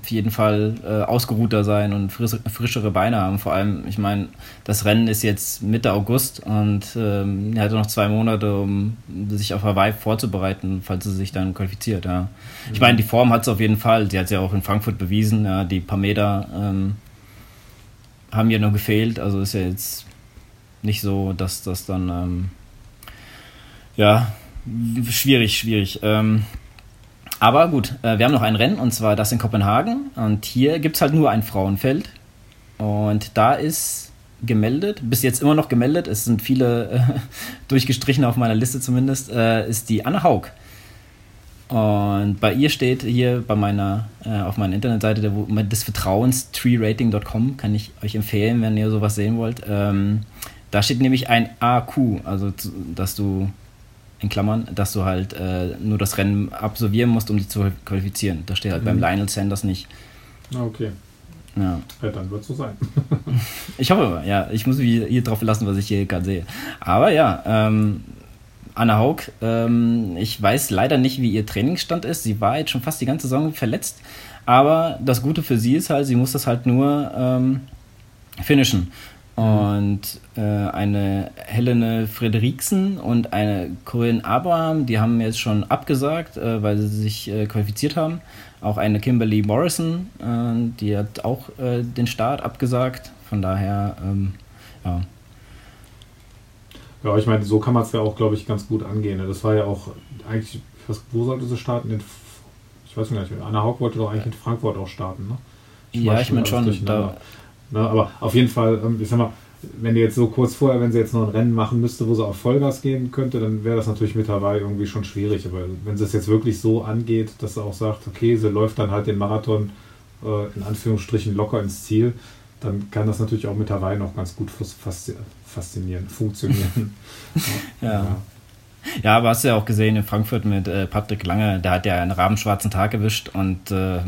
auf jeden Fall äh, ausgeruhter sein und frisch, frischere Beine haben. Vor allem, ich meine, das Rennen ist jetzt Mitte August und ähm, er hatte noch zwei Monate, um sich auf Hawaii vorzubereiten, falls sie sich dann qualifiziert. Ja. Ich meine, die Form hat es auf jeden Fall. Sie hat es ja auch in Frankfurt bewiesen. Ja. Die paar Meter ähm, haben ja nur gefehlt. Also ist ja jetzt nicht so, dass das dann ähm, ja schwierig, schwierig. Ähm, aber gut, äh, wir haben noch ein Rennen und zwar das in Kopenhagen. Und hier gibt es halt nur ein Frauenfeld. Und da ist gemeldet, bis jetzt immer noch gemeldet, es sind viele äh, durchgestrichen auf meiner Liste zumindest, äh, ist die Anne Haug. Und bei ihr steht hier bei meiner, äh, auf meiner Internetseite der, des Vertrauens, treerating.com, kann ich euch empfehlen, wenn ihr sowas sehen wollt. Ähm, da steht nämlich ein AQ, also dass du in Klammern, dass du halt äh, nur das Rennen absolvieren musst, um dich zu qualifizieren. Das steht halt mhm. beim Lionel Sanders nicht. Ah, okay. Ja. ja dann wird es so sein. ich hoffe, ja. Ich muss mich hier drauf verlassen, was ich hier gerade sehe. Aber ja, ähm, Anna Haug, ähm, ich weiß leider nicht, wie ihr Trainingsstand ist. Sie war jetzt schon fast die ganze Saison verletzt. Aber das Gute für sie ist halt, sie muss das halt nur ähm, finishen. Und äh, eine Helene Frederiksen und eine Corinne Abraham, die haben jetzt schon abgesagt, äh, weil sie sich äh, qualifiziert haben. Auch eine Kimberly Morrison, äh, die hat auch äh, den Start abgesagt. Von daher, ähm, ja. Ja, ich meine, so kann man es ja auch, glaube ich, ganz gut angehen. Das war ja auch eigentlich, was, wo sollte sie starten? In, ich weiß nicht, Anna Haug wollte doch eigentlich in Frankfurt auch starten, ne? Ich ja, ich meine schon. Da, Ne? Aber auf jeden Fall, ähm, ich sag mal, wenn die jetzt so kurz vorher, wenn sie jetzt noch ein Rennen machen müsste, wo sie auf Vollgas gehen könnte, dann wäre das natürlich mit Hawaii irgendwie schon schwierig. Aber wenn sie es jetzt wirklich so angeht, dass sie auch sagt, okay, sie läuft dann halt den Marathon äh, in Anführungsstrichen locker ins Ziel, dann kann das natürlich auch mit Hawaii noch ganz gut faszinieren, funktionieren. ja. ja. Ja, aber hast du ja auch gesehen in Frankfurt mit äh, Patrick Lange, der hat ja einen rabenschwarzen Tag erwischt und äh,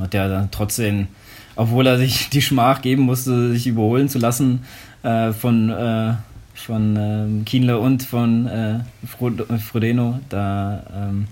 hat ja dann trotzdem obwohl er sich die Schmach geben musste, sich überholen zu lassen äh, von, äh, von ähm, Kienle und von äh, Frodeno. Da, ähm,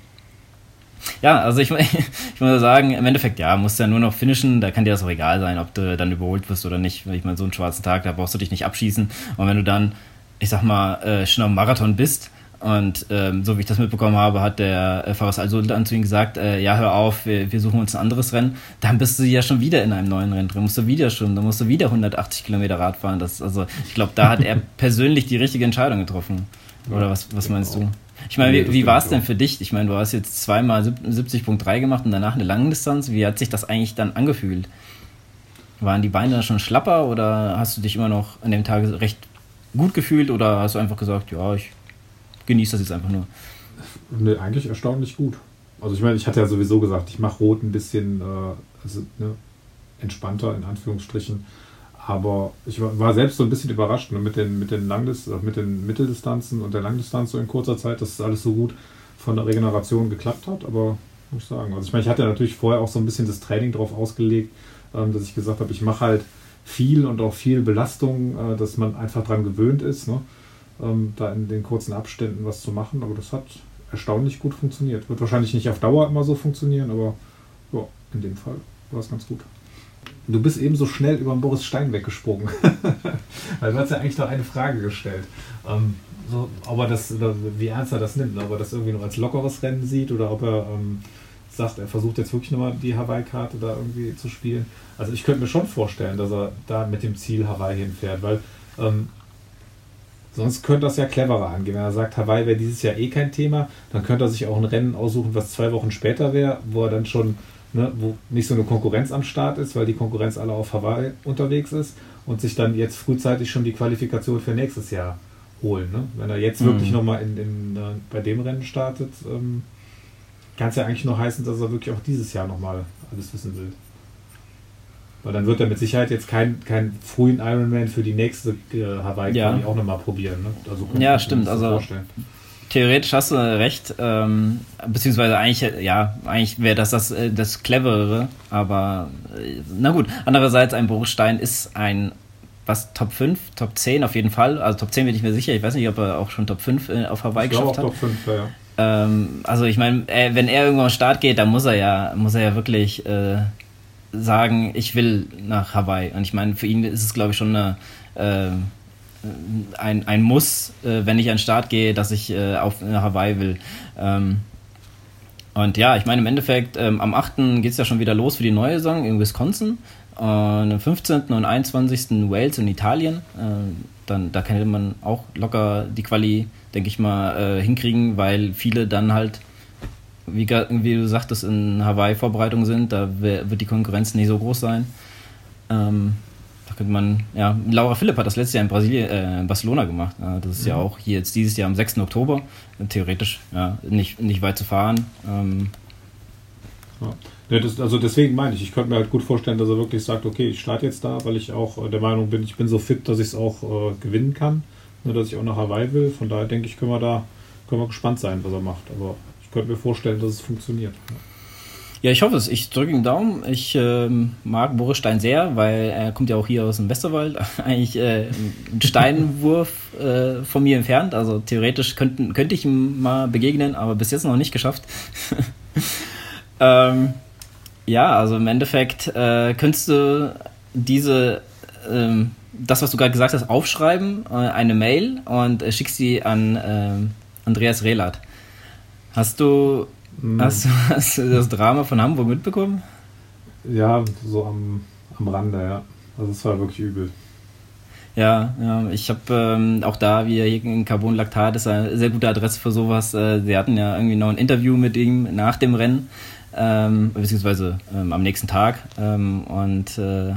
ja, also ich, ich muss sagen, im Endeffekt, ja, musst du ja nur noch finishen, da kann dir das auch egal sein, ob du dann überholt wirst oder nicht. Ich meine, so einen schwarzen Tag, da brauchst du dich nicht abschießen. Und wenn du dann, ich sag mal, äh, schon am Marathon bist, und ähm, so wie ich das mitbekommen habe, hat der äh, Fares Al-Sultan zu ihm gesagt, äh, ja, hör auf, wir, wir, suchen uns ein anderes Rennen. Dann bist du ja schon wieder in einem neuen Rennen drin, musst du wieder schon, dann musst du wieder 180 Kilometer Rad fahren. Das, also ich glaube, da hat er persönlich die richtige Entscheidung getroffen. Oder was, was meinst du? Ich meine, wie, wie war es denn für dich? Ich meine, du hast jetzt zweimal 70.3 gemacht und danach eine Langdistanz. Wie hat sich das eigentlich dann angefühlt? Waren die Beine schon schlapper oder hast du dich immer noch an dem Tag recht gut gefühlt oder hast du einfach gesagt, ja, ich genieße das jetzt einfach nur. Ne, eigentlich erstaunlich gut. Also ich meine, ich hatte ja sowieso gesagt, ich mache Rot ein bisschen äh, also, ne, entspannter in Anführungsstrichen. Aber ich war, selbst so ein bisschen überrascht ne, mit den, mit, den Langdis, äh, mit den Mitteldistanzen und der Langdistanz so in kurzer Zeit, dass es alles so gut von der Regeneration geklappt hat. Aber muss ich sagen, also ich meine, ich hatte natürlich vorher auch so ein bisschen das Training darauf ausgelegt, ähm, dass ich gesagt habe, ich mache halt viel und auch viel Belastung, äh, dass man einfach dran gewöhnt ist. Ne? Ähm, da in den kurzen Abständen was zu machen. Aber das hat erstaunlich gut funktioniert. Wird wahrscheinlich nicht auf Dauer immer so funktionieren, aber ja, in dem Fall war es ganz gut. du bist eben so schnell über den Boris Stein weggesprungen. Weil du hast ja eigentlich noch eine Frage gestellt. Ähm, so, ob er das, wie ernst er das nimmt, ob er das irgendwie noch als lockeres Rennen sieht oder ob er ähm, sagt, er versucht jetzt wirklich nochmal die Hawaii-Karte da irgendwie zu spielen. Also ich könnte mir schon vorstellen, dass er da mit dem Ziel Hawaii hinfährt, weil ähm, sonst könnte das ja cleverer angehen. Wenn er sagt, Hawaii wäre dieses Jahr eh kein Thema, dann könnte er sich auch ein Rennen aussuchen, was zwei Wochen später wäre, wo er dann schon, ne, wo nicht so eine Konkurrenz am Start ist, weil die Konkurrenz alle auf Hawaii unterwegs ist und sich dann jetzt frühzeitig schon die Qualifikation für nächstes Jahr holen. Ne? Wenn er jetzt mhm. wirklich nochmal in, in, äh, bei dem Rennen startet, ähm, kann es ja eigentlich nur heißen, dass er wirklich auch dieses Jahr nochmal alles wissen will. Weil dann wird er mit Sicherheit jetzt keinen kein frühen Ironman für die nächste äh, Hawaii ja. auch nochmal probieren. Ne? Also ja, stimmt. Also vorstellen. theoretisch hast du recht. Ähm, beziehungsweise eigentlich, ja, eigentlich wäre das, das äh, das Cleverere. Aber äh, na gut. Andererseits, ein Boris Stein ist ein was Top 5, Top 10 auf jeden Fall. Also Top 10 bin ich mir sicher. Ich weiß nicht, ob er auch schon Top 5 äh, auf Hawaii ich geschafft hat. Top 5, ja. Ähm, also ich meine, äh, wenn er irgendwann am Start geht, dann muss er ja, muss er ja wirklich äh, sagen, ich will nach Hawaii. Und ich meine, für ihn ist es, glaube ich, schon eine, äh, ein, ein Muss, äh, wenn ich an den Start gehe, dass ich äh, auf Hawaii will. Ähm, und ja, ich meine, im Endeffekt, ähm, am 8. geht es ja schon wieder los für die neue Saison in Wisconsin. Und am 15. und 21. Wales in Italien. Äh, dann, da kann man auch locker die Quali, denke ich mal, äh, hinkriegen, weil viele dann halt wie, wie du sagtest, in Hawaii-Vorbereitung sind, da wird die Konkurrenz nicht so groß sein. Ähm, da könnte man, ja, Laura Philipp hat das letztes Jahr in Brasilien, äh, in Barcelona gemacht. Ja, das ist mhm. ja auch hier jetzt dieses Jahr am 6. Oktober. Theoretisch, ja, nicht, nicht weit zu fahren. Ähm, ja. Ja, das, also deswegen meine ich, ich könnte mir halt gut vorstellen, dass er wirklich sagt, okay, ich starte jetzt da, weil ich auch der Meinung bin, ich bin so fit, dass ich es auch äh, gewinnen kann, nur dass ich auch nach Hawaii will. Von daher denke ich, können wir da können wir gespannt sein, was er macht. Aber könnte mir vorstellen, dass es funktioniert. Ja, ich hoffe es. Ich drücke den Daumen. Ich ähm, mag Boris Stein sehr, weil er kommt ja auch hier aus dem Westerwald. Eigentlich äh, ein Steinwurf äh, von mir entfernt. Also theoretisch könnten, könnte ich ihm mal begegnen, aber bis jetzt noch nicht geschafft. ähm, ja, also im Endeffekt äh, könntest du diese, ähm, das, was du gerade gesagt hast, aufschreiben, äh, eine Mail und äh, schickst sie an ähm, Andreas Rehlert. Hast du, hm. hast, hast, du das Drama von Hamburg mitbekommen? Ja, so am, am Rande, ja. Also es war wirklich übel. Ja, ja ich habe ähm, auch da, wie hier in Carbon Lactat ist eine sehr gute Adresse für sowas. Äh, sie hatten ja irgendwie noch ein Interview mit ihm nach dem Rennen, ähm, beziehungsweise ähm, am nächsten Tag. Ähm, und äh,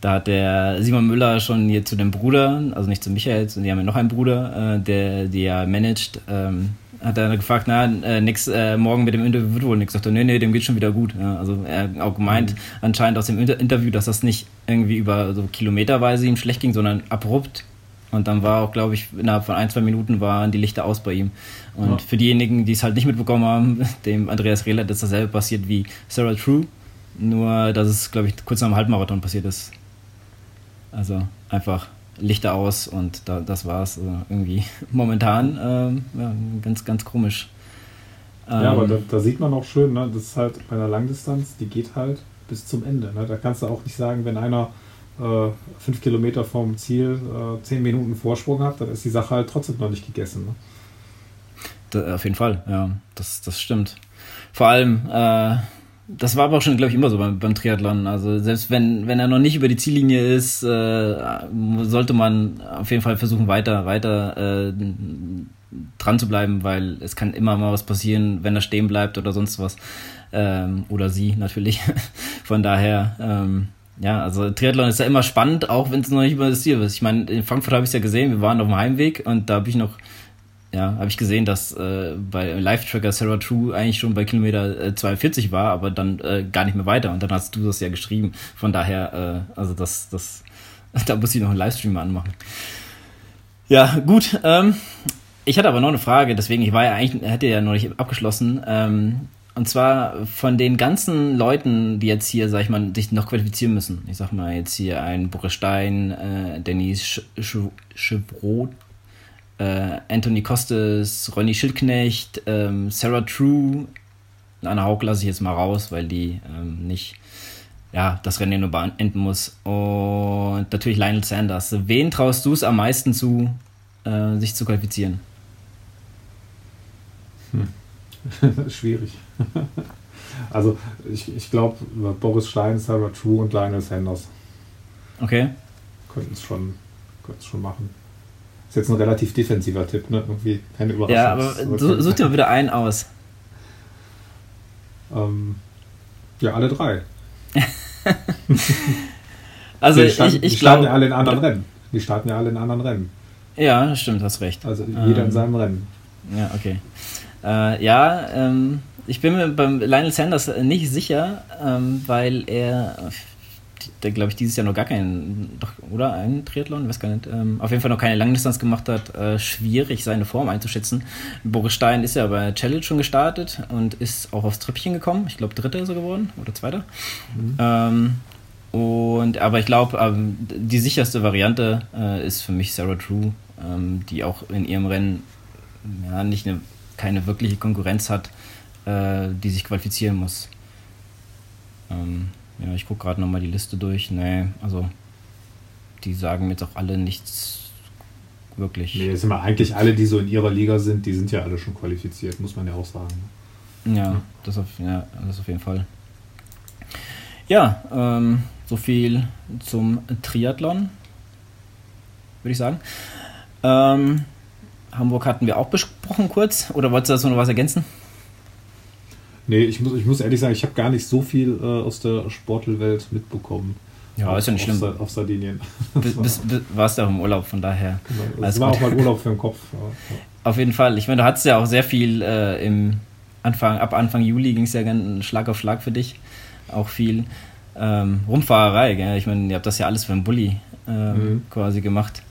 da hat der Simon Müller schon hier zu dem Bruder, also nicht zu Michael, die haben ja noch einen Bruder, äh, der, der managt, ähm, hat er gefragt, na, äh, nix, äh, morgen mit dem Interview wird wohl nichts. Sagt er, nee, nee, dem geht schon wieder gut. Ja, also er auch gemeint, mhm. anscheinend aus dem Inter Interview, dass das nicht irgendwie über so kilometerweise ihm schlecht ging, sondern abrupt. Und dann war auch, glaube ich, innerhalb von ein, zwei Minuten waren die Lichter aus bei ihm. Und ja. für diejenigen, die es halt nicht mitbekommen haben, dem Andreas Rehler ist dasselbe passiert wie Sarah True. Nur, dass es, glaube ich, kurz nach dem Halbmarathon passiert ist. Also einfach Lichter aus und da, das war's. Also irgendwie momentan ähm, ja, ganz, ganz komisch. Ähm, ja, aber ähm, da, da, sieht man auch schön, ne, das ist halt bei einer Langdistanz, die geht halt bis zum Ende. Ne? Da kannst du auch nicht sagen, wenn einer äh, fünf Kilometer vom Ziel äh, zehn Minuten Vorsprung hat, dann ist die Sache halt trotzdem noch nicht gegessen. Ne? Da, auf jeden Fall, ja, das, das stimmt. Vor allem, äh, das war aber auch schon, glaube ich, immer so beim, beim, Triathlon. Also selbst wenn, wenn er noch nicht über die Ziellinie ist, äh, sollte man auf jeden Fall versuchen, weiter, weiter äh, dran zu bleiben, weil es kann immer mal was passieren, wenn er stehen bleibt oder sonst was. Ähm, oder sie natürlich. Von daher, ähm, ja, also Triathlon ist ja immer spannend, auch wenn es noch nicht über das Ziel ist. Ich meine, in Frankfurt habe ich es ja gesehen, wir waren auf dem Heimweg und da habe ich noch ja, habe ich gesehen, dass äh, bei Live-Tracker Sarah True eigentlich schon bei Kilometer äh, 42 war, aber dann äh, gar nicht mehr weiter. Und dann hast du das ja geschrieben. Von daher, äh, also das, das, da muss ich noch einen Livestream anmachen. Ja, gut. Ähm, ich hatte aber noch eine Frage, deswegen, ich war ja eigentlich, hätte ja noch nicht abgeschlossen. Ähm, und zwar von den ganzen Leuten, die jetzt hier, sag ich mal, sich noch qualifizieren müssen. Ich sag mal jetzt hier ein Boris Stein, äh, Denise Chevrot, äh, Anthony Costes, Ronny Schildknecht, ähm, Sarah True, Anna Haug lasse ich jetzt mal raus, weil die ähm, nicht ja, das Rennen nur beenden muss. Und natürlich Lionel Sanders. Wen traust du es am meisten zu, äh, sich zu qualifizieren? Hm. Schwierig. also ich, ich glaube, Boris Stein, Sarah True und Lionel Sanders. Okay. Könnten es schon, schon machen. Ist jetzt ein relativ defensiver Tipp, ne? Irgendwie keine Überraschung. Ja, aber such dir mal wieder einen aus. Ähm, ja, alle drei. also die starten, ich, ich die starten glaube, ja alle in anderen Rennen. Die starten ja alle in anderen Rennen. Ja, stimmt, hast recht. Also jeder ähm, in seinem Rennen. Ja, okay. Äh, ja, ähm, ich bin mir beim Lionel Sanders nicht sicher, ähm, weil er, der glaube ich dieses Jahr noch gar keinen, doch, oder ein Triathlon, weiß gar nicht, ähm, auf jeden Fall noch keine Langdistanz gemacht hat, äh, schwierig seine Form einzuschätzen. Boris Stein ist ja bei Challenge schon gestartet und ist auch aufs Treppchen gekommen. Ich glaube, Dritter ist er geworden oder Zweiter. Mhm. Ähm, und, aber ich glaube, ähm, die sicherste Variante äh, ist für mich Sarah True, ähm, die auch in ihrem Rennen ja, nicht eine, keine wirkliche Konkurrenz hat, äh, die sich qualifizieren muss. Ja, ich gucke gerade nochmal die Liste durch. Nee, also die sagen jetzt auch alle nichts wirklich. Nee, sind mal eigentlich alle, die so in ihrer Liga sind, die sind ja alle schon qualifiziert, muss man ja auch sagen. Ja, ja. Das, auf, ja das auf jeden Fall. Ja, ähm, so viel zum Triathlon, würde ich sagen. Ähm, Hamburg hatten wir auch besprochen kurz. Oder wolltest du dazu noch was ergänzen? Nee, ich muss, ich muss ehrlich sagen, ich habe gar nicht so viel äh, aus der Sportelwelt mitbekommen. Ja, ist ja nicht auf, schlimm. Auf Sardinien. Bis, bis, bis, warst du auch im Urlaub, von daher. Genau. Es war gut. auch mal Urlaub für den Kopf. Ja, ja. Auf jeden Fall. Ich meine, du hattest ja auch sehr viel äh, im Anfang, ab Anfang Juli ging es ja ganz Schlag auf Schlag für dich. Auch viel ähm, Rumfahrerei. Gell? Ich meine, ihr habt das ja alles für einen Bulli ähm, mhm. quasi gemacht.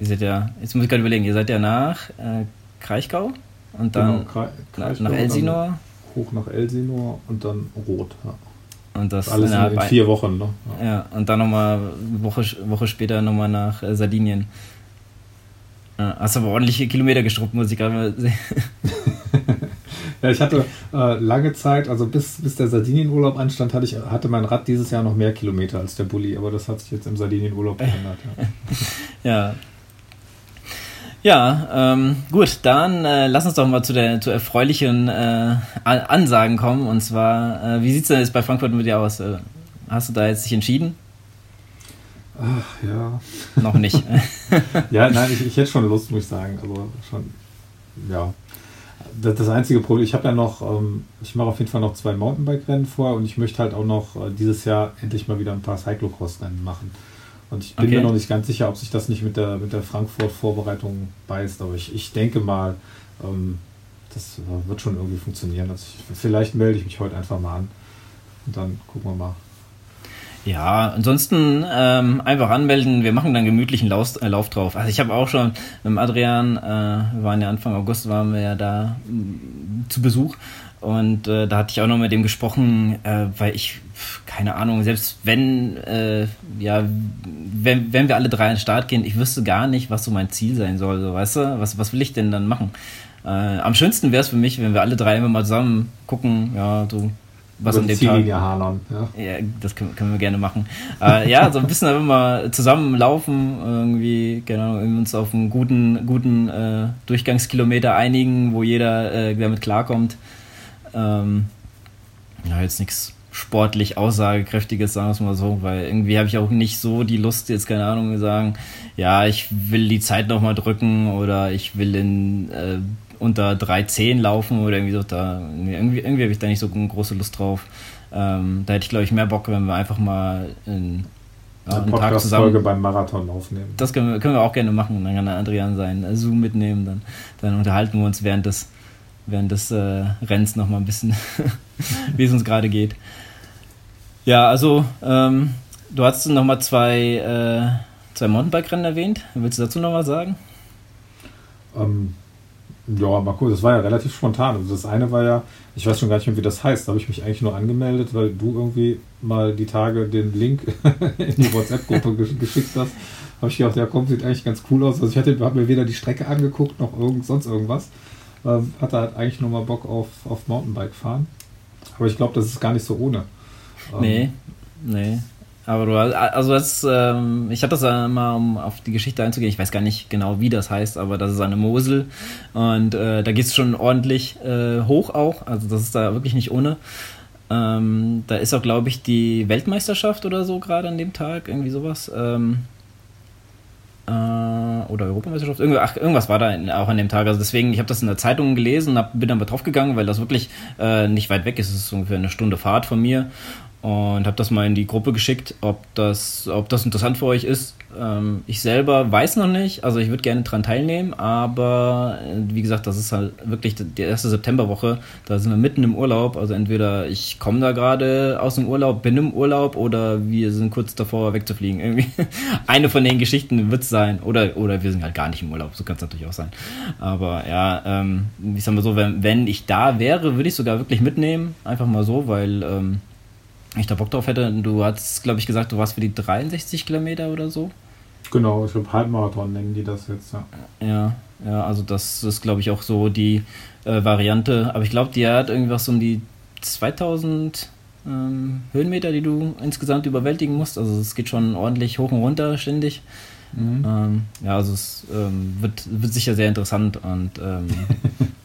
Ihr seid ja, jetzt muss ich gerade überlegen, ihr seid ja nach äh, Kraichgau und dann genau, nach, nach Elsinor. Hoch nach Elsinor und dann Rot. Ja. Und das alles in, in vier Wochen. Ne? Ja. ja, und dann nochmal eine Woche, Woche später nochmal nach äh, Sardinien. Ja, hast aber ordentliche Kilometer gestruppt, muss ich gerade mal sehen. Ja, ich hatte äh, lange Zeit, also bis, bis der Sardinienurlaub anstand, hatte, ich, hatte mein Rad dieses Jahr noch mehr Kilometer als der Bulli, aber das hat sich jetzt im Sardinienurlaub geändert. Ja. ja. Ja, ähm, gut, dann äh, lass uns doch mal zu der zu erfreulichen äh, Ansagen kommen. Und zwar, äh, wie sieht es denn jetzt bei Frankfurt mit dir aus? Äh, hast du da jetzt dich entschieden? Ach ja. Noch nicht. ja, nein, ich, ich hätte schon Lust, muss ich sagen. Also schon, ja das, das einzige Problem, ich habe ja noch, ähm, ich mache auf jeden Fall noch zwei Mountainbike-Rennen vor und ich möchte halt auch noch äh, dieses Jahr endlich mal wieder ein paar Cyclocross-Rennen machen. Und ich bin okay. mir noch nicht ganz sicher, ob sich das nicht mit der, mit der Frankfurt-Vorbereitung beißt, aber ich, ich denke mal, ähm, das wird schon irgendwie funktionieren. Also ich, vielleicht melde ich mich heute einfach mal an und dann gucken wir mal. Ja, ansonsten ähm, einfach anmelden. Wir machen dann gemütlichen Lauf, äh, Lauf drauf. Also ich habe auch schon mit Adrian, äh, wir waren ja Anfang August, waren wir ja da mm, zu Besuch. Und äh, da hatte ich auch noch mit dem gesprochen, äh, weil ich, keine Ahnung, selbst wenn, äh, ja, wenn, wenn wir alle drei an den Start gehen, ich wüsste gar nicht, was so mein Ziel sein soll. So, weißt du, was, was will ich denn dann machen? Äh, am schönsten wäre es für mich, wenn wir alle drei immer mal zusammen gucken, ja, so was an dem Tag. Ja. ja, das können, können, wir gerne machen. äh, ja, so ein bisschen einfach mal zusammenlaufen, irgendwie, genau, uns auf einen guten, guten äh, Durchgangskilometer einigen, wo jeder äh, damit klarkommt. Ähm, ja, jetzt nichts sportlich aussagekräftiges, sagen wir es mal so, weil irgendwie habe ich auch nicht so die Lust, jetzt keine Ahnung, zu sagen, ja, ich will die Zeit nochmal drücken oder ich will in äh, unter 3,10 laufen oder irgendwie so. Da, irgendwie irgendwie habe ich da nicht so große Lust drauf. Ähm, da hätte ich, glaube ich, mehr Bock, wenn wir einfach mal in, ja, eine Tag zusammen. Folge beim Marathon aufnehmen. Das können wir, können wir auch gerne machen. Dann kann der Adrian seinen Zoom mitnehmen. Dann, dann unterhalten wir uns während des, während des äh, Rennens nochmal ein bisschen, wie es uns gerade geht. Ja, also, ähm, du hast nochmal zwei, äh, zwei Mountainbike-Rennen erwähnt. Willst du dazu noch was sagen? Ähm, ja, mal cool. Das war ja relativ spontan. Also das eine war ja, ich weiß schon gar nicht mehr, wie das heißt. Da habe ich mich eigentlich nur angemeldet, weil du irgendwie mal die Tage den Link in die WhatsApp-Gruppe geschickt hast. Habe ich gedacht, ja komm, sieht eigentlich ganz cool aus. Also ich hatte hab mir weder die Strecke angeguckt, noch irgend, sonst irgendwas. Ähm, hatte halt eigentlich nur mal Bock auf, auf Mountainbike fahren. Aber ich glaube, das ist gar nicht so ohne. Ähm, nee, nee. Aber du also das, ähm, ich hatte das ja mal, um auf die Geschichte einzugehen, ich weiß gar nicht genau, wie das heißt, aber das ist eine Mosel und äh, da geht es schon ordentlich äh, hoch auch, also das ist da wirklich nicht ohne. Ähm, da ist auch, glaube ich, die Weltmeisterschaft oder so gerade an dem Tag, irgendwie sowas. Ähm, äh, oder Europameisterschaft, ach, irgendwas war da in, auch an dem Tag. Also deswegen, ich habe das in der Zeitung gelesen, hab, bin dann mal drauf gegangen, weil das wirklich äh, nicht weit weg ist. Es ist ungefähr eine Stunde Fahrt von mir und habe das mal in die Gruppe geschickt, ob das, ob das interessant für euch ist. Ähm, ich selber weiß noch nicht, also ich würde gerne dran teilnehmen, aber äh, wie gesagt, das ist halt wirklich die erste Septemberwoche, da sind wir mitten im Urlaub, also entweder ich komme da gerade aus dem Urlaub, bin im Urlaub oder wir sind kurz davor wegzufliegen. Irgendwie eine von den Geschichten wird es sein oder, oder wir sind halt gar nicht im Urlaub, so kann es natürlich auch sein. Aber ja, ähm, ich sag mal so, wenn, wenn ich da wäre, würde ich sogar wirklich mitnehmen, einfach mal so, weil ähm, ich da Bock drauf hätte. Du hast, glaube ich, gesagt, du warst für die 63 Kilometer oder so. Genau, ich glaube Halbmarathon nennen die das jetzt, ja. Ja, ja also das ist, glaube ich, auch so die äh, Variante. Aber ich glaube, die hat irgendwas um die 2000 ähm, Höhenmeter, die du insgesamt überwältigen musst. Also es geht schon ordentlich hoch und runter ständig. Mhm. Ähm, ja, also es ähm, wird, wird sicher sehr interessant und ähm,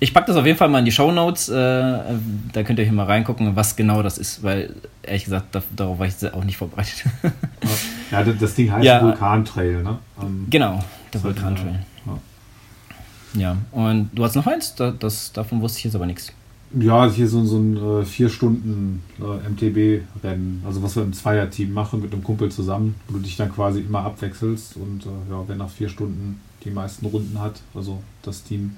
Ich packe das auf jeden Fall mal in die Show Notes. Äh, da könnt ihr hier mal reingucken, was genau das ist, weil ehrlich gesagt, da, darauf war ich auch nicht vorbereitet. ja, das Ding heißt ja, Vulkantrail, ne? Um, genau, der Vulkantrail. Ja. ja, und du hast noch eins, das, das, davon wusste ich jetzt aber nichts. Ja, hier so, so ein äh, vier Stunden äh, MTB-Rennen, also was wir im Zweierteam machen mit einem Kumpel zusammen, wo du dich dann quasi immer abwechselst und äh, ja, wer nach vier Stunden die meisten Runden hat, also das Team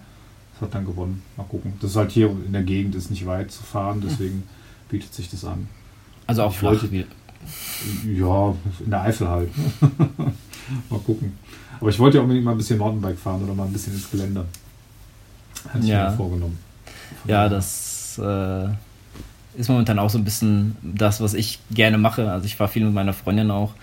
das hat dann gewonnen. Mal gucken. Das ist halt hier in der Gegend, ist nicht weit zu fahren, deswegen bietet sich das an. Also auch flach Ja, in der Eifel halt. mal gucken. Aber ich wollte ja unbedingt mal ein bisschen Mountainbike fahren oder mal ein bisschen ins Gelände. Hatte ich ja. mir vorgenommen. Von ja, das äh, ist momentan auch so ein bisschen das, was ich gerne mache. Also ich fahre viel mit meiner Freundin auch.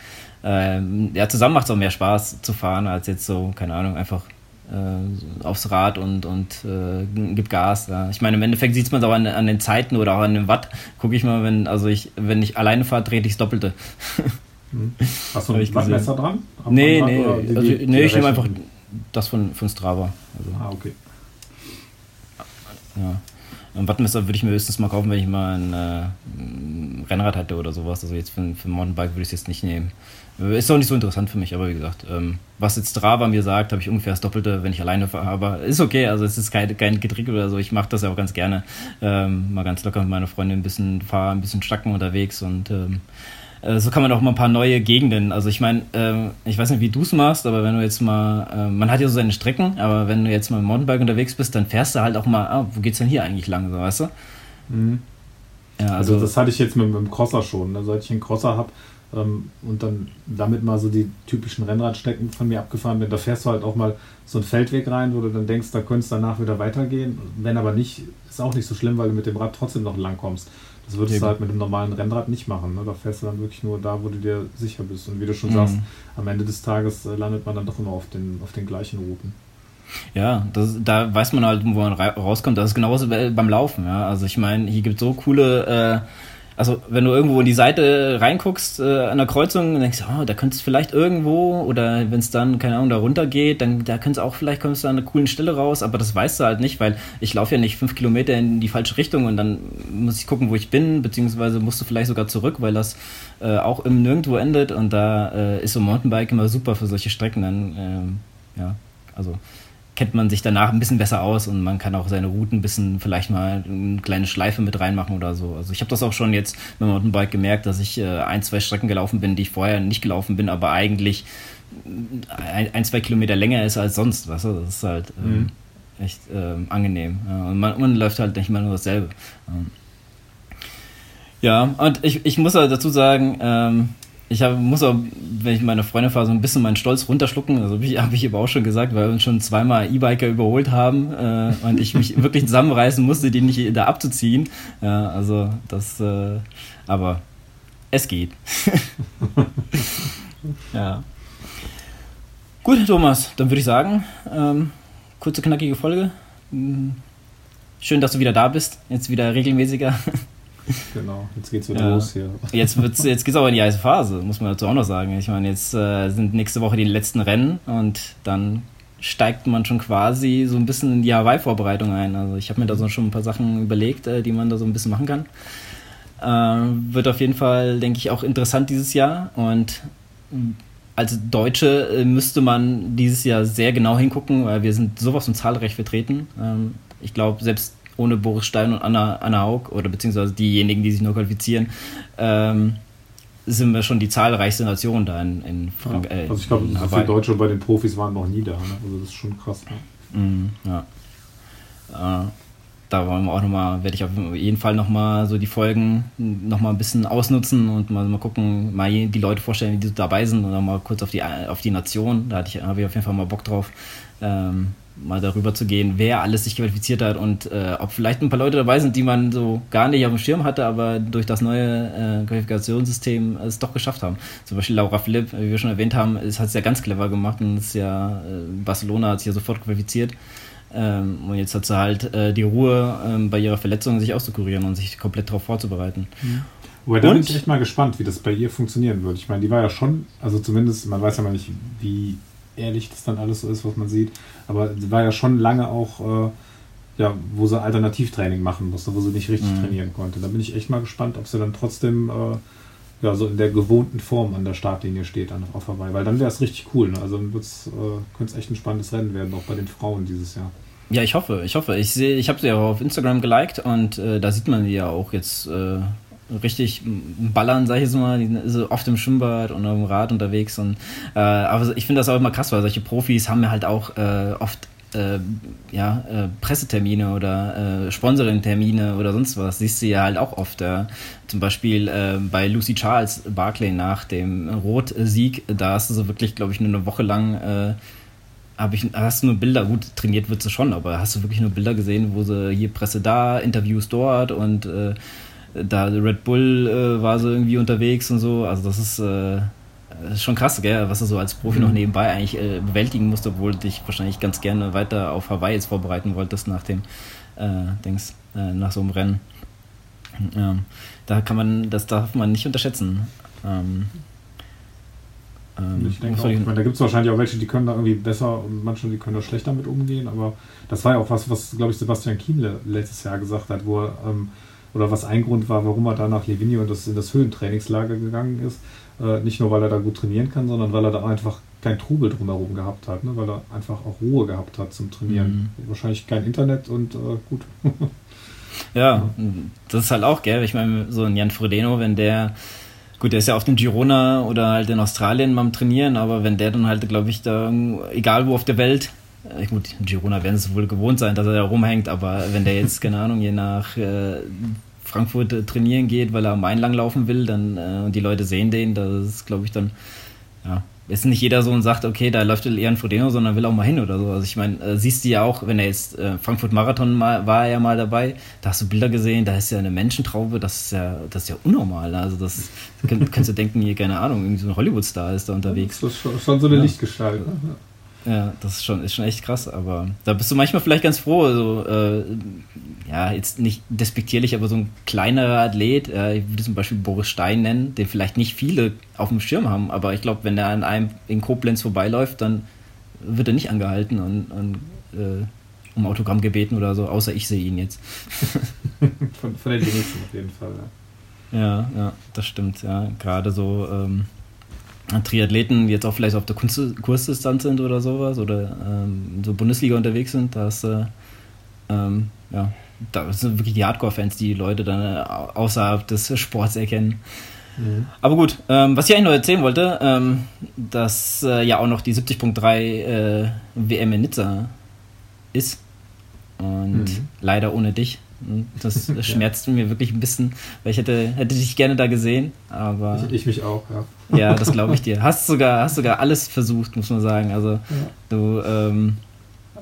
Ähm, ja, zusammen macht es auch mehr Spaß zu fahren, als jetzt so, keine Ahnung, einfach äh, aufs Rad und, und äh, gibt Gas. Ja. Ich meine, im Endeffekt sieht man es auch an, an, den Zeiten oder auch an dem Watt. Gucke ich mal, wenn, also ich, wenn ich alleine fahre, drehe ich das Doppelte. Hm. Hast du ein Wattmesser dran? Am nee, nee, die, also, die, nee ich nehme einfach das von, von Strava. Also. Ah, okay. Ja. Ein Wattmesser würde ich mir höchstens mal kaufen, wenn ich mal ein, äh, ein Rennrad hatte oder sowas. Also jetzt für, für ein Mountainbike würde ich es jetzt nicht nehmen. Ist auch nicht so interessant für mich, aber wie gesagt, ähm, was jetzt Strava mir sagt, habe ich ungefähr das Doppelte, wenn ich alleine fahre. Aber ist okay, also es ist kein, kein Getrick oder so. Ich mache das ja auch ganz gerne. Ähm, mal ganz locker mit meiner Freundin ein bisschen fahren, ein bisschen stacken unterwegs und ähm, äh, so kann man auch mal ein paar neue Gegenden. Also ich meine, äh, ich weiß nicht, wie du es machst, aber wenn du jetzt mal, äh, man hat ja so seine Strecken, aber wenn du jetzt mal im Mountainbike unterwegs bist, dann fährst du halt auch mal, ah, wo geht's denn hier eigentlich lang, so weißt du? Mhm. Ja, also, also, das hatte ich jetzt mit, mit dem Crosser schon. Ne? Seit ich einen Crosser habe, ähm, und dann damit mal so die typischen Rennradstrecken von mir abgefahren bin. Da fährst du halt auch mal so einen Feldweg rein, wo du dann denkst, da könntest du danach wieder weitergehen. Wenn aber nicht, ist auch nicht so schlimm, weil du mit dem Rad trotzdem noch lang kommst. Das würdest du halt mit dem normalen Rennrad nicht machen. Ne? Da fährst du dann wirklich nur da, wo du dir sicher bist. Und wie du schon mhm. sagst, am Ende des Tages äh, landet man dann doch immer auf den, auf den gleichen Routen. Ja, das, da weiß man halt, wo man rauskommt. Das ist genauso beim Laufen. Ja? Also ich meine, hier gibt es so coole äh, also wenn du irgendwo in die Seite reinguckst äh, an der Kreuzung und denkst, oh, da könnte es vielleicht irgendwo oder wenn es dann, keine Ahnung, da runter geht, dann da könnte es auch, vielleicht kommst du an einer coolen Stelle raus, aber das weißt du halt nicht, weil ich laufe ja nicht fünf Kilometer in die falsche Richtung und dann muss ich gucken, wo ich bin, beziehungsweise musst du vielleicht sogar zurück, weil das äh, auch im Nirgendwo endet und da äh, ist so Mountainbike immer super für solche Strecken dann, ähm, ja, also kennt man sich danach ein bisschen besser aus und man kann auch seine Routen ein bisschen vielleicht mal eine kleine Schleife mit reinmachen oder so. Also ich habe das auch schon jetzt mit dem Mountainbike gemerkt, dass ich äh, ein, zwei Strecken gelaufen bin, die ich vorher nicht gelaufen bin, aber eigentlich ein, ein zwei Kilometer länger ist als sonst. Weißt du? Das ist halt ähm, mhm. echt ähm, angenehm. Ja, und man, man, läuft halt nicht mal nur dasselbe. Ähm, ja, und ich, ich muss halt dazu sagen, ähm, ich hab, muss auch, wenn ich meine Freunde fahre, so ein bisschen meinen Stolz runterschlucken. Also habe ich, hab ich aber auch schon gesagt, weil wir uns schon zweimal E-Biker überholt haben äh, und ich mich wirklich zusammenreißen musste, die nicht da abzuziehen. Ja, also das, äh, aber es geht. ja. Gut, Thomas, dann würde ich sagen, ähm, kurze, knackige Folge. Schön, dass du wieder da bist. Jetzt wieder regelmäßiger. Genau, jetzt geht's wieder ja. los hier. Jetzt, wird's, jetzt geht's aber in die heiße Phase, muss man dazu auch noch sagen. Ich meine, jetzt äh, sind nächste Woche die letzten Rennen und dann steigt man schon quasi so ein bisschen in die Hawaii-Vorbereitung ein. Also ich habe mir da so schon ein paar Sachen überlegt, äh, die man da so ein bisschen machen kann. Äh, wird auf jeden Fall, denke ich, auch interessant dieses Jahr. Und als Deutsche äh, müsste man dieses Jahr sehr genau hingucken, weil wir sind sowas von zahlreich vertreten. Ähm, ich glaube, selbst ohne Boris Stein und Anna, Anna Haug oder beziehungsweise diejenigen, die sich nur qualifizieren, ähm, sind wir schon die zahlreichste Nation da in, in Frankreich. Ja, also ich glaube, so viele Deutsche bei den Profis waren noch nie da. Ne? Also das ist schon krass. Ne? Mm, ja. Äh, da wollen wir auch nochmal, werde ich auf jeden Fall nochmal so die Folgen nochmal ein bisschen ausnutzen und mal, mal gucken, mal die Leute vorstellen, die dabei sind und mal kurz auf die, auf die Nation. Da hatte ich, habe ich auf jeden Fall mal Bock drauf. Ähm, mal darüber zu gehen, wer alles sich qualifiziert hat und äh, ob vielleicht ein paar Leute dabei sind, die man so gar nicht auf dem Schirm hatte, aber durch das neue äh, Qualifikationssystem es doch geschafft haben. Zum Beispiel Laura Philipp, wie wir schon erwähnt haben, hat es ja ganz clever gemacht und ist ja, äh, Barcelona hat sich ja sofort qualifiziert. Ähm, und jetzt hat sie halt äh, die Ruhe, ähm, bei ihrer Verletzung sich auszukurieren und sich komplett darauf vorzubereiten. Mhm. Wobei, da bin ich echt mal gespannt, wie das bei ihr funktionieren wird. Ich meine, die war ja schon, also zumindest, man weiß ja mal nicht, wie ehrlich das dann alles so ist, was man sieht. Aber sie war ja schon lange auch, äh, ja, wo sie Alternativtraining machen musste, wo sie nicht richtig mhm. trainieren konnte. Da bin ich echt mal gespannt, ob sie dann trotzdem äh, ja, so in der gewohnten Form an der Startlinie steht an, auf Hawaii. Weil dann wäre es richtig cool. Ne? Also dann äh, könnte es echt ein spannendes Rennen werden, auch bei den Frauen dieses Jahr. Ja, ich hoffe, ich hoffe. Ich sehe, ich habe sie ja auf Instagram geliked und äh, da sieht man sie ja auch jetzt äh, richtig ballern, sag ich jetzt mal, die so oft im Schwimmbad und auf dem Rad unterwegs. Und, äh, aber ich finde das auch immer krass, weil solche Profis haben ja halt auch äh, oft äh, ja, äh, Pressetermine oder äh, Sponsoring-Termine oder sonst was. Siehst du ja halt auch oft. Ja. Zum Beispiel äh, bei Lucy Charles Barclay nach dem Rot-Sieg, da hast du so wirklich, glaube ich, nur eine Woche lang äh, ich, hast du nur Bilder, gut, trainiert wird sie schon, aber hast du wirklich nur Bilder gesehen, wo sie hier Presse da, Interviews dort und äh, da Red Bull äh, war so irgendwie unterwegs und so. Also das ist, äh, ist schon krass, gell, was du so als Profi mhm. noch nebenbei eigentlich äh, bewältigen musst, obwohl du dich wahrscheinlich ganz gerne weiter auf Hawaii jetzt vorbereiten wolltest nach dem äh, Dings, äh, nach so einem Rennen. Ja, da kann man, das darf man nicht unterschätzen. Ähm, ähm, ich denke auch, ich meine, da gibt es wahrscheinlich auch welche, die können da irgendwie besser und manche, die können da schlechter mit umgehen, aber das war ja auch was, was, glaube ich, Sebastian Kienle letztes Jahr gesagt hat, wo er ähm, oder was ein Grund war, warum er da nach Livigno und das, in das Höhentrainingslager gegangen ist. Äh, nicht nur, weil er da gut trainieren kann, sondern weil er da einfach kein Trubel drumherum gehabt hat, ne? weil er einfach auch Ruhe gehabt hat zum Trainieren. Mhm. Wahrscheinlich kein Internet und äh, gut. ja, das ist halt auch, gell? Ich meine, so ein Jan Frodeno, wenn der gut, der ist ja auf dem Girona oder halt in Australien beim Trainieren, aber wenn der dann halt, glaube ich, da, egal wo auf der Welt, äh, gut, Girona werden es wohl gewohnt sein, dass er da rumhängt, aber wenn der jetzt, keine Ahnung, je nach äh, Frankfurt äh, trainieren geht, weil er am Main langlaufen will, dann äh, und die Leute sehen den, das ist, glaube ich, dann, ja, ist nicht jeder so und sagt, okay, da läuft eher ein Frodeno, sondern will auch mal hin oder so. Also ich meine, äh, siehst du ja auch, wenn er jetzt äh, Frankfurt Marathon mal, war er ja mal dabei, da hast du Bilder gesehen, da ist ja eine Menschentraube, das ist ja, das ist ja unnormal. Also das kannst du denken, hier, keine Ahnung, irgendwie so ein Hollywood-Star ist da unterwegs. Das ist schon, schon so eine ja. Lichtgestalt. Ne? Ja, das ist schon, ist schon echt krass, aber da bist du manchmal vielleicht ganz froh. Also, äh, ja, jetzt nicht despektierlich, aber so ein kleinerer Athlet, äh, ich würde zum Beispiel Boris Stein nennen, den vielleicht nicht viele auf dem Schirm haben, aber ich glaube, wenn er an einem in Koblenz vorbeiläuft, dann wird er nicht angehalten und, und äh, um Autogramm gebeten oder so, außer ich sehe ihn jetzt. von, von den wenigsten auf jeden Fall, ja. Ja, ja, das stimmt, ja. Gerade so. Ähm, Triathleten, die jetzt auch vielleicht auf der Kursdistanz sind oder sowas oder ähm, so Bundesliga unterwegs sind, da äh, ähm, ja, da sind wirklich die Hardcore-Fans, die Leute dann äh, außerhalb des Sports erkennen. Mhm. Aber gut, ähm, was ich eigentlich noch erzählen wollte, ähm, dass äh, ja auch noch die 70.3 äh, WM in Nizza ist. Und mhm. leider ohne dich. Das schmerzt ja. mir wirklich ein bisschen, weil ich hätte, hätte dich gerne da gesehen, aber. Ich, ich mich auch, ja. Ja, das glaube ich dir. Hast sogar, hast sogar alles versucht, muss man sagen. Also ja. du. Ähm,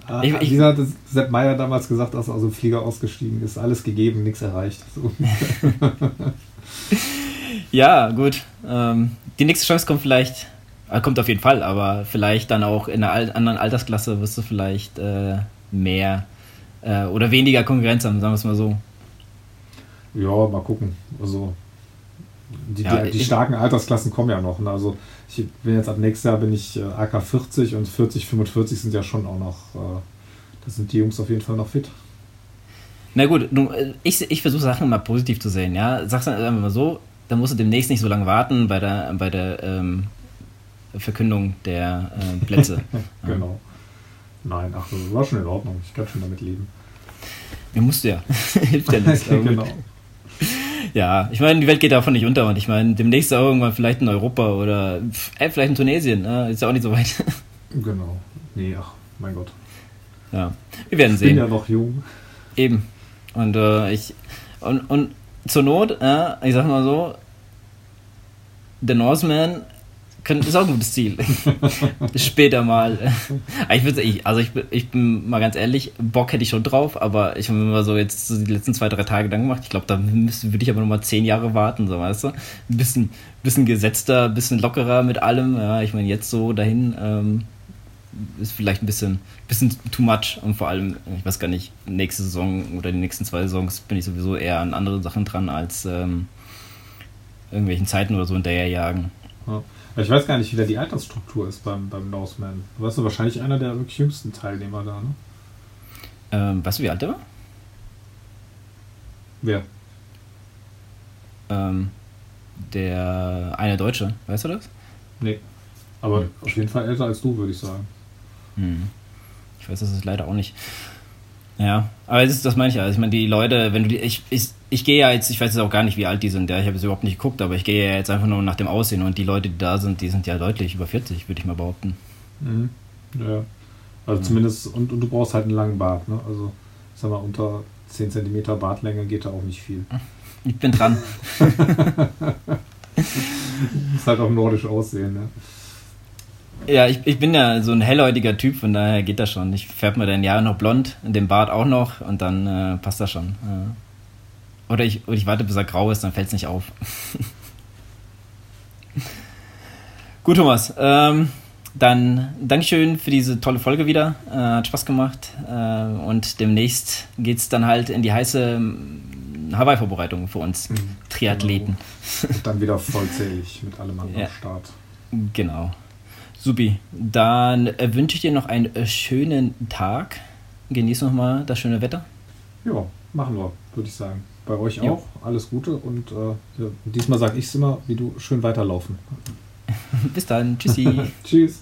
ah, ich, ich, hat Sepp Meyer damals gesagt, als er aus dem Flieger ausgestiegen ist. Alles gegeben, nichts erreicht. So. ja, gut. Ähm, die nächste Chance kommt vielleicht, äh, kommt auf jeden Fall, aber vielleicht dann auch in einer anderen Altersklasse wirst du vielleicht äh, mehr äh, oder weniger Konkurrenz haben, sagen wir es mal so. Ja, mal gucken. Also die, ja, die, die starken Altersklassen kommen ja noch. Ne? Also ich bin jetzt ab nächstes Jahr bin ich äh, AK 40 und 40, 45 sind ja schon auch noch, äh, da sind die Jungs auf jeden Fall noch fit. Na gut, äh, ich, ich versuche Sachen mal positiv zu sehen, ja. Sag's einfach mal so, dann musst du demnächst nicht so lange warten bei der, bei der ähm, Verkündung der äh, Plätze. genau. Nein, ach, das war schon in Ordnung. Ich kann schon damit leben. Ja, musst du ja. Hilft ja nichts. genau. Ja, ich meine, die Welt geht davon nicht unter und ich meine, demnächst auch irgendwann vielleicht in Europa oder äh, vielleicht in Tunesien. Äh, ist ja auch nicht so weit. Genau. Nee, ach, mein Gott. Ja, wir werden sehen. Ich bin ja noch jung. Eben. Und äh, ich und, und zur Not, äh, ich sag mal so, der Norseman ist auch ein gutes Ziel. Später mal. Ich würde, also ich, ich bin mal ganz ehrlich, Bock hätte ich schon drauf, aber ich habe mir mal so jetzt so die letzten zwei, drei Tage Gedanken gemacht. Ich glaube, da würde ich aber noch mal zehn Jahre warten, so weißt du. Ein bisschen, bisschen gesetzter, ein bisschen lockerer mit allem. Ja, ich meine, jetzt so dahin ähm, ist vielleicht ein bisschen, bisschen too much und vor allem, ich weiß gar nicht, nächste Saison oder die nächsten zwei Saisons bin ich sowieso eher an andere Sachen dran als ähm, irgendwelchen Zeiten oder so hinterherjagen. Ja. Ich weiß gar nicht, wie da die Altersstruktur ist beim, beim Norseman. Du warst wahrscheinlich einer der wirklich jüngsten Teilnehmer da, ne? Ähm, weißt du, wie alt der war? Wer? Ähm, der eine Deutsche, weißt du das? Nee. Aber hm. auf jeden Fall älter als du, würde ich sagen. Hm. Ich weiß das ist leider auch nicht. Ja, aber das, das meine ich ja. Also ich meine, die Leute, wenn du die, ich, ich, ich gehe ja jetzt, ich weiß jetzt auch gar nicht, wie alt die sind, ja, ich habe es überhaupt nicht geguckt, aber ich gehe ja jetzt einfach nur nach dem Aussehen und die Leute, die da sind, die sind ja deutlich über 40, würde ich mal behaupten. Mhm. Ja. Also ja. zumindest, und, und du brauchst halt einen langen Bart, ne? Also, sag mal, unter 10 cm Bartlänge geht da auch nicht viel. Ich bin dran. muss halt auch nordisch aussehen, ne? Ja, ich, ich bin ja so ein hellhäutiger Typ, von daher geht das schon. Ich färbe mir dann Jahre noch blond, den Bart auch noch und dann äh, passt das schon. Äh. Oder, ich, oder ich warte, bis er grau ist, dann fällt es nicht auf. Gut, Thomas. Ähm, dann Dankeschön für diese tolle Folge wieder. Äh, hat Spaß gemacht. Äh, und demnächst geht es dann halt in die heiße ähm, Hawaii-Vorbereitung für uns mhm, Triathleten. Genau. Und dann wieder vollzählig mit allem am ja. Start. Genau. Supi. Dann äh, wünsche ich dir noch einen äh, schönen Tag. Genieß noch mal das schöne Wetter. Ja, machen wir, würde ich sagen. Bei euch jo. auch. Alles Gute und äh, diesmal sage ich es immer, wie du schön weiterlaufen. Bis dann. Tschüssi. Tschüss.